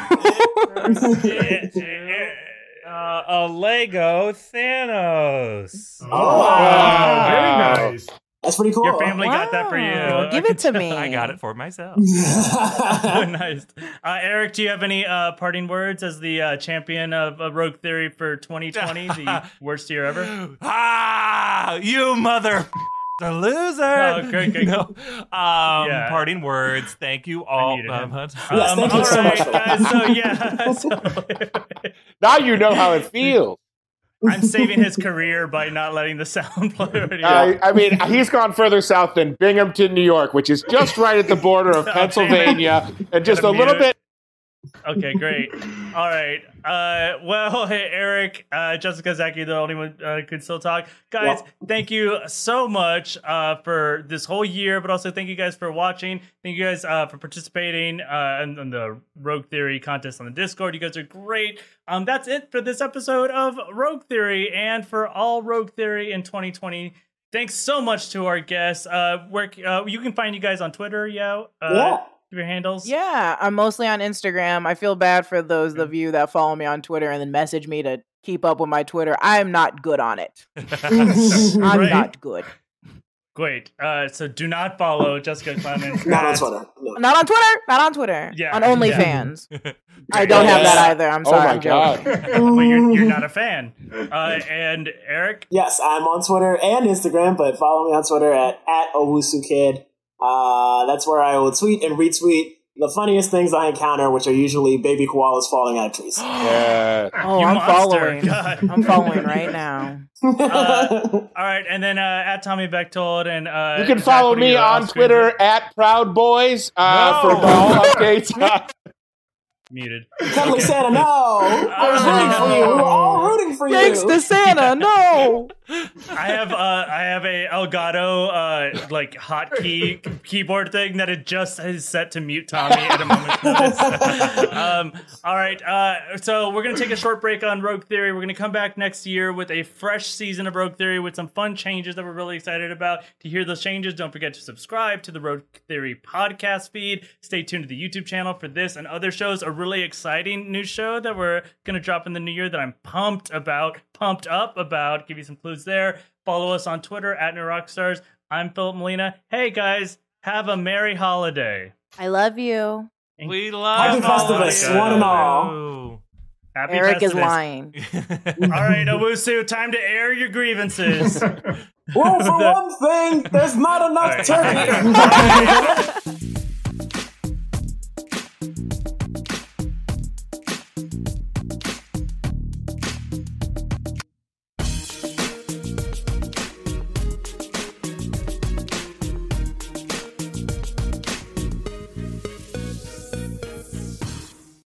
uh, a Lego Thanos. Oh, Wow. very nice. That's pretty cool. Your family got that for you. Wow. Give it to me. I got it for myself. tell. nice. Uh, Eric, do you have any uh, parting words as the uh, champion of uh, Rogue Theory for 2020, the worst year ever? ah, you mother. The loser. Oh, great, great. No. Um, Yeah. Parting words. Thank you all. needed him. Um, Yes, thank you all so right, much guys. So yeah, so, Now you know how it feels. I'm saving his career by not letting the sound play. Uh, I mean, he's gone further south than Binghamton, New York, which is just right at the border of Pennsylvania, and just a little bit. Okay, great. All right. Uh, well, hey, Eric, uh, Jessica, Zaki, the only one uh, could still talk. Guys, thank you so much uh, for this whole year, but also thank you guys for watching. Thank you guys uh, for participating uh, in, in the Rogue Theory contest on the Discord. You guys are great. Um, that's it for this episode of Rogue Theory and for all Rogue Theory in 2020. Thanks so much to our guests. Uh, where uh, you can find you guys on Twitter, yeah. Uh, Yeah. Give your handles. yeah, I'm mostly on Instagram. I feel bad for those of you that follow me on Twitter and then message me to keep up with my Twitter. I am not good on it. I'm Right. not good. Great. Uh, so do not follow Jessica Clemens. Not on Twitter. No. Not on Twitter. Not on Twitter. Yeah, On yeah. OnlyFans. I don't have that either. I'm Oh sorry. my god! but you're, you're not a fan. Uh, and Eric, Yes, I'm on Twitter and Instagram, but follow me on Twitter at, at Owusu Kid. Uh, that's where I will tweet and retweet the funniest things I encounter, which are usually baby koalas falling out of trees. Yeah. Oh, You I'm monster. following. God. I'm following right now. Uh, All right, and then uh, at Tommy Bechtold and uh, You can follow what me on Twitter at Proud Boys uh, No. for all updates. Muted. Cuddly Santa, no! I was rooting for you. We were all rooting for Thanks you. to Santa. No. I have uh, I have a Elgato uh, like hotkey keyboard thing that it just is set to mute Tommy at a moment's notice. um, all right, uh, so we're gonna take a short break on Rogue Theory. We're gonna come back next year with a fresh season of Rogue Theory with some fun changes that we're really excited about. To hear those changes, don't forget to subscribe to the Rogue Theory podcast feed. Stay tuned to the YouTube channel for this and other shows. A really exciting new show that we're gonna drop in the new year that I'm pumped about, pumped up about. Give you some clues there. Follow us on Twitter at New Rockstars. I'm Philip Molina. Hey guys, have a merry holiday. I love you. We love Happy all Festivus, of one and all. you. Happy Eric is lying. All right, Owusu, time to air your grievances. Well, for one thing, there's not enough All right. turkey.